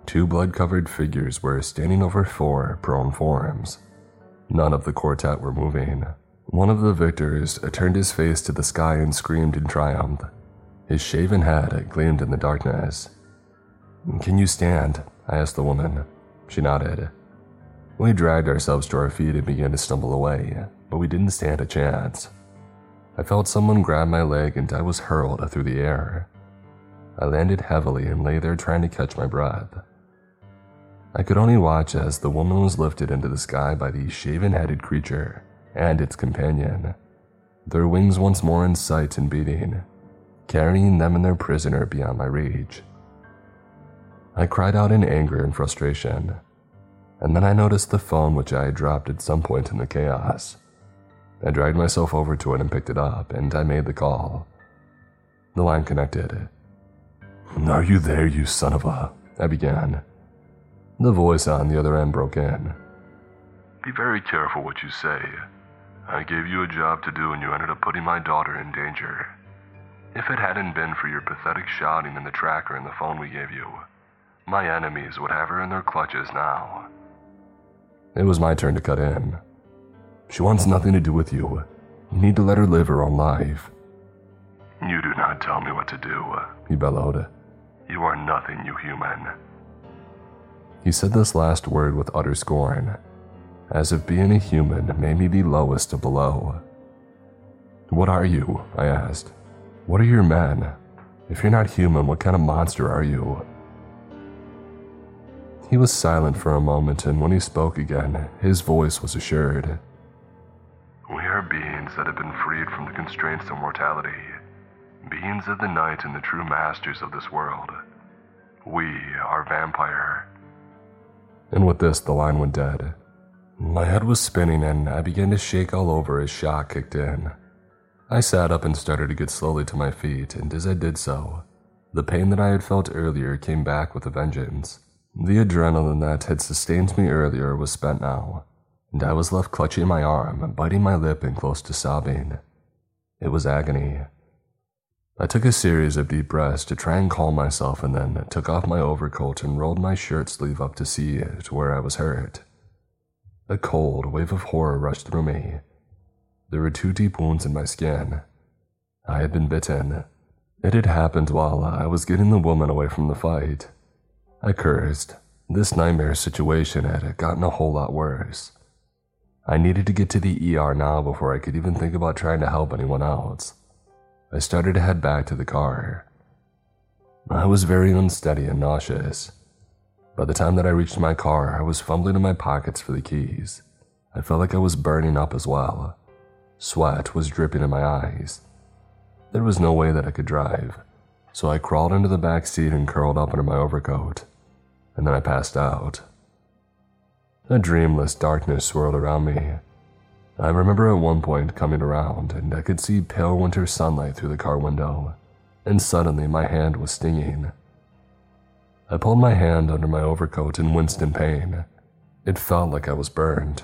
Two blood covered figures were standing over four prone forms. None of the quartet were moving. One of the victors turned his face to the sky and screamed in triumph. His shaven head gleamed in the darkness. Can you stand? I asked the woman. She nodded. We dragged ourselves to our feet and began to stumble away, but we didn't stand a chance. I felt someone grab my leg and I was hurled through the air. I landed heavily and lay there trying to catch my breath. I could only watch as the woman was lifted into the sky by the shaven headed creature and its companion, their wings once more in sight and beating, carrying them and their prisoner beyond my reach. I cried out in anger and frustration, and then I noticed the phone which I had dropped at some point in the chaos. I dragged myself over to it and picked it up, and I made the call. The line connected. Are you there, you son of a? I began. The voice on the other end broke in. Be very careful what you say. I gave you a job to do and you ended up putting my daughter in danger. If it hadn't been for your pathetic shouting and the tracker and the phone we gave you, my enemies would have her in their clutches now. It was my turn to cut in. She wants nothing to do with you. You need to let her live her own life. You do not tell me what to do, he bellowed. You are nothing, you human. He said this last word with utter scorn, as if being a human made me the lowest of the low. What are you? I asked. What are your men? If you're not human, what kind of monster are you? He was silent for a moment, and when he spoke again, his voice was assured. We are beings that have been freed from the constraints of mortality, beings of the night and the true masters of this world. We are vampire. And with this, the line went dead. My head was spinning and I began to shake all over as shock kicked in. I sat up and started to get slowly to my feet, and as I did so, the pain that I had felt earlier came back with a vengeance. The adrenaline that had sustained me earlier was spent now, and I was left clutching my arm, biting my lip, and close to sobbing. It was agony. I took a series of deep breaths to try and calm myself and then took off my overcoat and rolled my shirt sleeve up to see it where I was hurt. A cold wave of horror rushed through me. There were two deep wounds in my skin. I had been bitten. It had happened while I was getting the woman away from the fight. I cursed. This nightmare situation had gotten a whole lot worse. I needed to get to the ER now before I could even think about trying to help anyone else. I started to head back to the car. I was very unsteady and nauseous. By the time that I reached my car, I was fumbling in my pockets for the keys. I felt like I was burning up as well. Sweat was dripping in my eyes. There was no way that I could drive, so I crawled into the back seat and curled up under my overcoat, and then I passed out. A dreamless darkness swirled around me, I remember at one point coming around and I could see pale winter sunlight through the car window, and suddenly my hand was stinging. I pulled my hand under my overcoat and winced in pain. It felt like I was burned.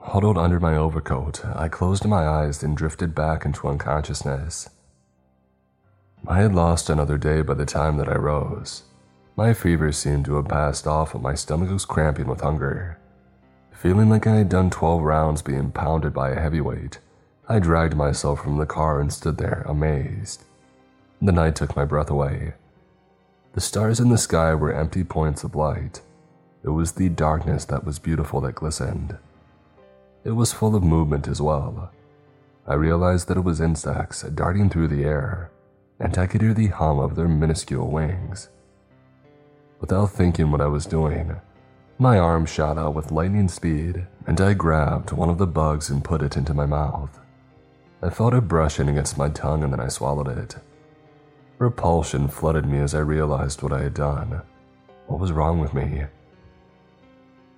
Huddled under my overcoat, I closed my eyes and drifted back into unconsciousness. I had lost another day by the time that I rose. My fever seemed to have passed off, and my stomach was cramping with hunger. Feeling like I had done 12 rounds being pounded by a heavyweight, I dragged myself from the car and stood there, amazed. The night took my breath away. The stars in the sky were empty points of light. It was the darkness that was beautiful that glistened. It was full of movement as well. I realized that it was insects darting through the air, and I could hear the hum of their minuscule wings. Without thinking what I was doing, my arm shot out with lightning speed, and I grabbed one of the bugs and put it into my mouth. I felt it brushing against my tongue and then I swallowed it. Repulsion flooded me as I realized what I had done. What was wrong with me?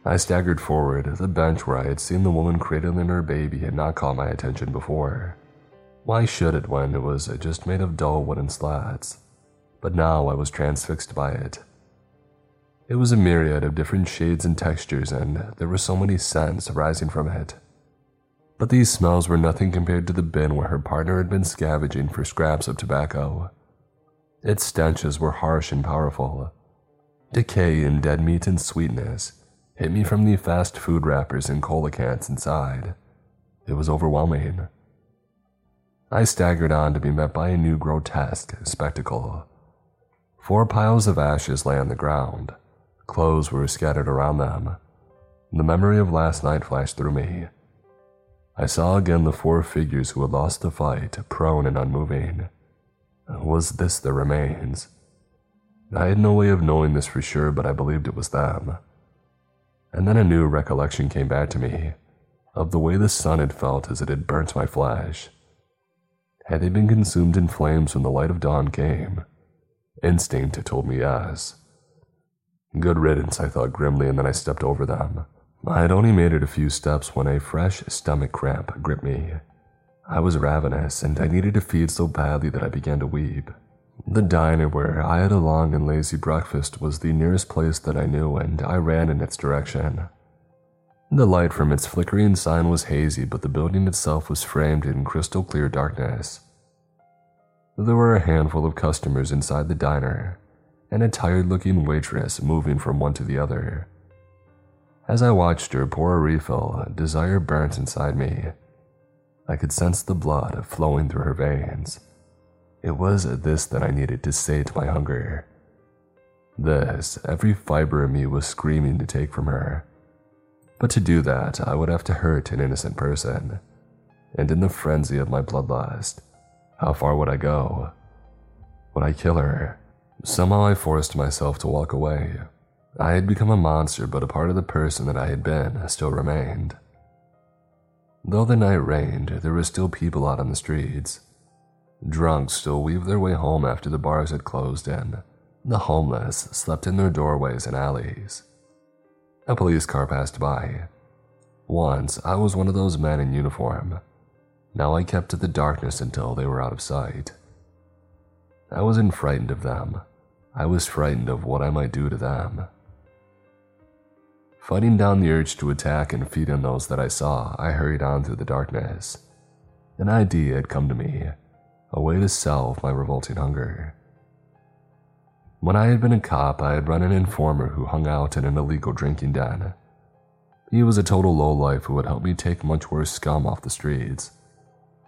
I staggered forward. The bench where I had seen the woman cradling her baby had not caught my attention before. Why should it when it was just made of dull wooden slats? But now I was transfixed by it. It was a myriad of different shades and textures, and there were so many scents arising from it. But these smells were nothing compared to the bin where her partner had been scavenging for scraps of tobacco. Its stenches were harsh and powerful. Decay and dead meat and sweetness hit me from the fast food wrappers and cola cans inside. It was overwhelming. I staggered on to be met by a new grotesque spectacle. Four piles of ashes lay on the ground. Clothes were scattered around them. The memory of last night flashed through me. I saw again the four figures who had lost the fight, prone and unmoving. Was this their remains? I had no way of knowing this for sure, but I believed it was them. And then a new recollection came back to me of the way the sun had felt as it had burnt my flesh. Had they been consumed in flames when the light of dawn came? Instinct told me yes. Good riddance, I thought grimly, and then I stepped over them. I had only made it a few steps when a fresh stomach cramp gripped me. I was ravenous, and I needed to feed so badly that I began to weep. The diner where I had a long and lazy breakfast was the nearest place that I knew, and I ran in its direction. The light from its flickering sign was hazy, but the building itself was framed in crystal clear darkness. There were a handful of customers inside the diner, and a tired looking waitress moving from one to the other. As I watched her pour a refill, desire burnt inside me. I could sense the blood flowing through her veins. It was this that I needed to sate my hunger. This, every fiber of me was screaming to take from her. But to do that, I would have to hurt an innocent person. And in the frenzy of my bloodlust, how far would I go? Would I kill her? Somehow I forced myself to walk away. I had become a monster, but a part of the person that I had been still remained. Though the night rained, there were still people out on the streets. Drunks still weaved their way home after the bars had closed, and the homeless slept in their doorways and alleys. A police car passed by. Once, I was one of those men in uniform. Now I kept to the darkness until they were out of sight. I wasn't frightened of them. I was frightened of what I might do to them. Fighting down the urge to attack and feed on those that I saw, I hurried on through the darkness. An idea had come to me, a way to salve my revolting hunger. When I had been a cop, I had run an informer who hung out in an illegal drinking den. He was a total lowlife who would help me take much worse scum off the streets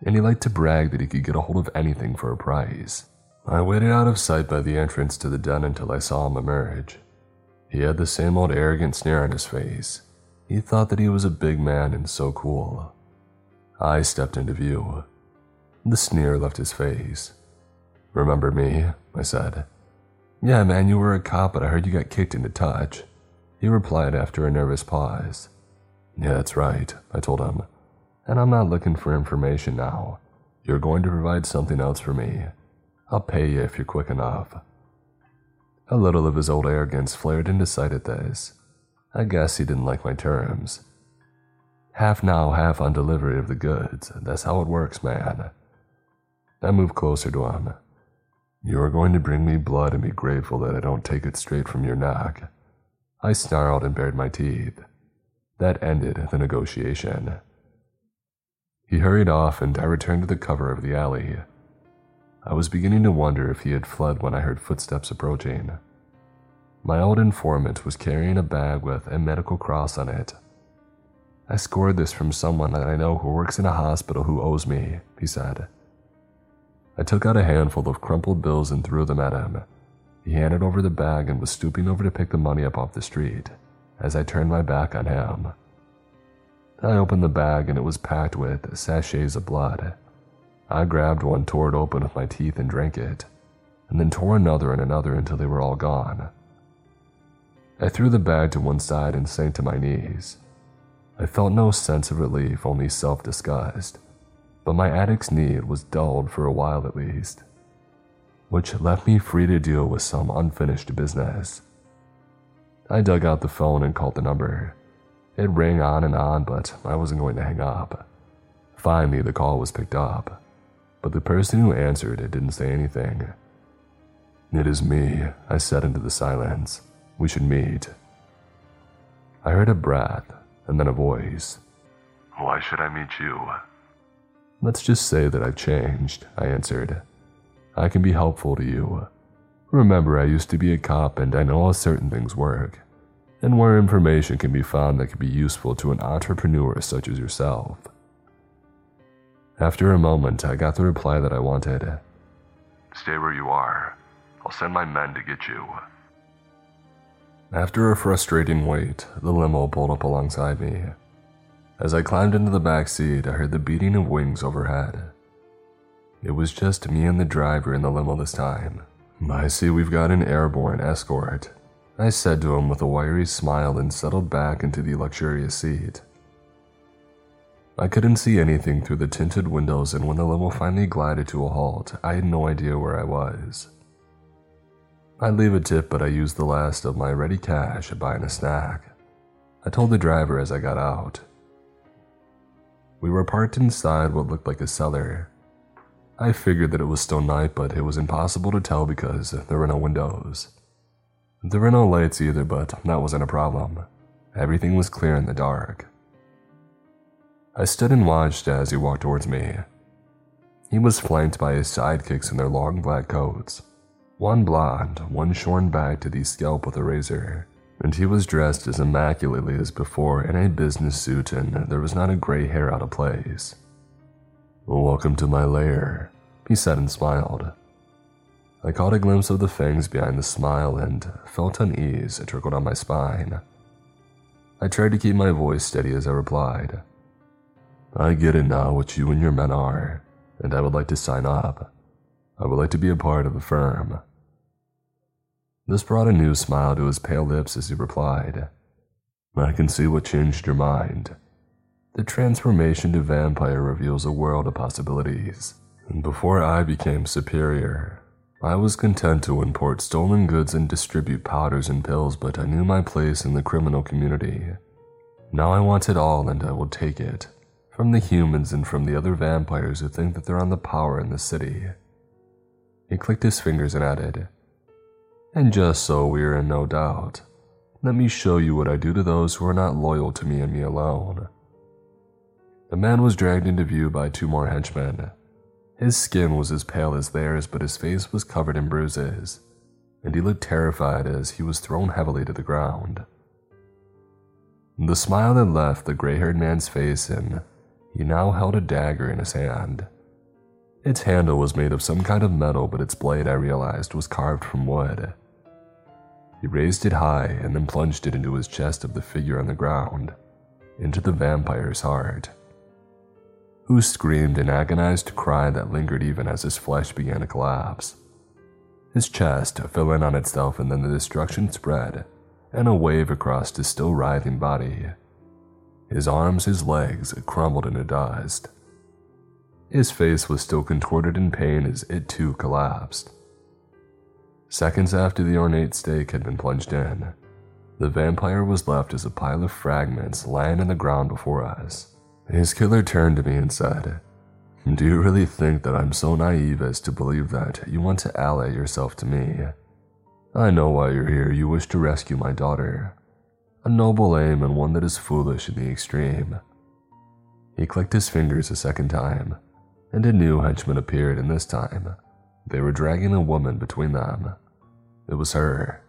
and he liked to brag that he could get a hold of anything for a price. I waited out of sight by the entrance to the den until I saw him emerge. He had the same old arrogant sneer on his face. He thought that he was a big man and so cool. I stepped into view. The sneer left his face. Remember me? I said. Yeah, man, you were a cop, but I heard you got kicked into touch. He replied after a nervous pause. Yeah, that's right, I told him and I'm not looking for information now. You're going to provide something else for me. I'll pay you if you're quick enough. A little of his old arrogance flared into sight at this. I guess he didn't like my terms. Half now, half on delivery of the goods. That's how it works, man. I moved closer to him. You are going to bring me blood and be grateful that I don't take it straight from your neck. I snarled and bared my teeth. That ended the negotiation. He hurried off, and I returned to the cover of the alley. I was beginning to wonder if he had fled when I heard footsteps approaching. My old informant was carrying a bag with a medical cross on it. I scored this from someone that I know who works in a hospital who owes me, he said. I took out a handful of crumpled bills and threw them at him. He handed over the bag and was stooping over to pick the money up off the street as I turned my back on him. I opened the bag and it was packed with sachets of blood. I grabbed one, tore it open with my teeth, and drank it, and then tore another and another until they were all gone. I threw the bag to one side and sank to my knees. I felt no sense of relief, only self disgust, but my addict's need was dulled for a while at least, which left me free to deal with some unfinished business. I dug out the phone and called the number. It rang on and on, but I wasn't going to hang up. Finally, the call was picked up. But the person who answered it didn't say anything. It is me, I said into the silence. We should meet. I heard a breath and then a voice. Why should I meet you? Let's just say that I've changed, I answered. I can be helpful to you. Remember, I used to be a cop and I know how certain things work, and where information can be found that could be useful to an entrepreneur such as yourself. After a moment, I got the reply that I wanted. Stay where you are. I'll send my men to get you. After a frustrating wait, the limo pulled up alongside me. As I climbed into the back seat, I heard the beating of wings overhead. It was just me and the driver in the limo this time. I see we've got an airborne escort, I said to him with a wiry smile and settled back into the luxurious seat. I couldn't see anything through the tinted windows, and when the limo finally glided to a halt, I had no idea where I was. I'd leave a tip, but I used the last of my ready cash buying a snack. I told the driver as I got out. We were parked inside what looked like a cellar. I figured that it was still night, but it was impossible to tell because there were no windows. There were no lights either, but that wasn't a problem. Everything was clear in the dark. I stood and watched as he walked towards me. He was flanked by his sidekicks in their long black coats. One blonde, one shorn back to the scalp with a razor, and he was dressed as immaculately as before in a business suit and there was not a gray hair out of place. Welcome to my lair, he said and smiled. I caught a glimpse of the fangs behind the smile and felt unease trickle down my spine. I tried to keep my voice steady as I replied. I get it now what you and your men are, and I would like to sign up. I would like to be a part of the firm. This brought a new smile to his pale lips as he replied, I can see what changed your mind. The transformation to vampire reveals a world of possibilities. And before I became superior, I was content to import stolen goods and distribute powders and pills, but I knew my place in the criminal community. Now I want it all and I will take it. From the humans and from the other vampires who think that they're on the power in the city. He clicked his fingers and added, and just so we are in no doubt, let me show you what I do to those who are not loyal to me and me alone. The man was dragged into view by two more henchmen. His skin was as pale as theirs, but his face was covered in bruises, and he looked terrified as he was thrown heavily to the ground. The smile had left the gray haired man's face, and he now held a dagger in his hand. Its handle was made of some kind of metal, but its blade, I realized, was carved from wood. He raised it high and then plunged it into his chest of the figure on the ground, into the vampire's heart, who screamed an agonized cry that lingered even as his flesh began to collapse. His chest fell in on itself, and then the destruction spread and a wave across his still writhing body. His arms, his legs crumbled into dust. His face was still contorted in pain as it too collapsed. Seconds after the ornate stake had been plunged in, the vampire was left as a pile of fragments lying in the ground before us. His killer turned to me and said, Do you really think that I'm so naive as to believe that you want to ally yourself to me? I know why you're here. You wish to rescue my daughter. A noble aim and one that is foolish in the extreme. He clicked his fingers a second time, and a new henchman appeared, and this time, they were dragging a woman between them. It was her.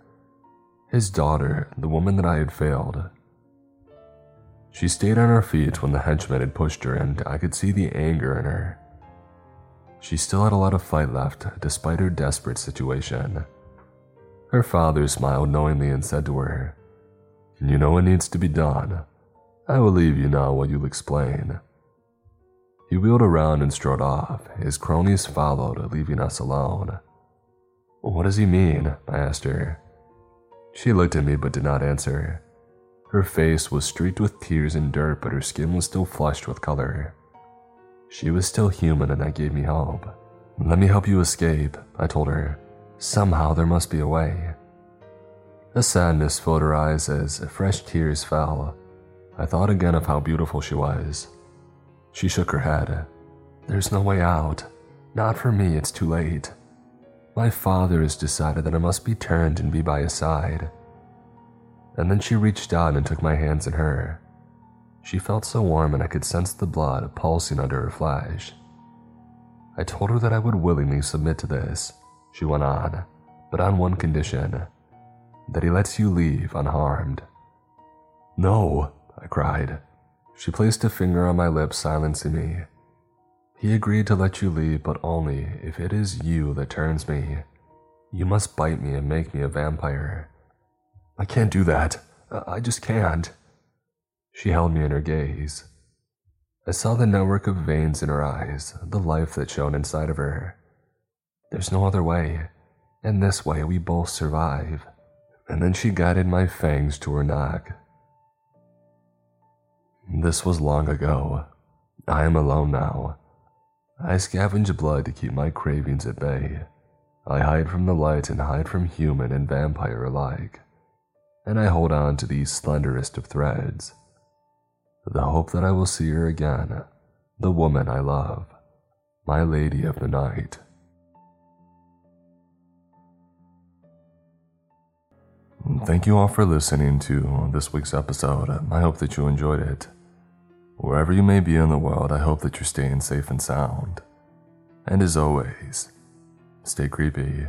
His daughter, the woman that I had failed. She stayed on her feet when the henchman had pushed her, and I could see the anger in her. She still had a lot of fight left, despite her desperate situation. Her father smiled knowingly and said to her, You know what needs to be done. I will leave you now while you'll explain. He wheeled around and strode off. His cronies followed, leaving us alone. What does he mean? I asked her. She looked at me but did not answer. Her face was streaked with tears and dirt, but her skin was still flushed with color. She was still human, and that gave me hope. Let me help you escape, I told her. Somehow there must be a way. A sadness filled her eyes as fresh tears fell. I thought again of how beautiful she was. She shook her head. There's no way out. Not for me, it's too late. My father has decided that I must be turned and be by his side. And then she reached out and took my hands in her. She felt so warm and I could sense the blood pulsing under her flesh. I told her that I would willingly submit to this, she went on, but on one condition that he lets you leave unharmed. No, I cried. She placed a finger on my lips, silencing me. He agreed to let you leave, but only if it is you that turns me. You must bite me and make me a vampire. I can't do that. I just can't. She held me in her gaze. I saw the network of veins in her eyes, the life that shone inside of her. There's no other way. In this way, we both survive. And then she guided my fangs to her neck. This was long ago. I am alone now. I scavenge blood to keep my cravings at bay. I hide from the light and hide from human and vampire alike. And I hold on to these slenderest of threads. The hope that I will see her again, the woman I love, my lady of the night. Thank you all for listening to this week's episode. I hope that you enjoyed it. Wherever you may be in the world, I hope that you're staying safe and sound. And as always, stay creepy.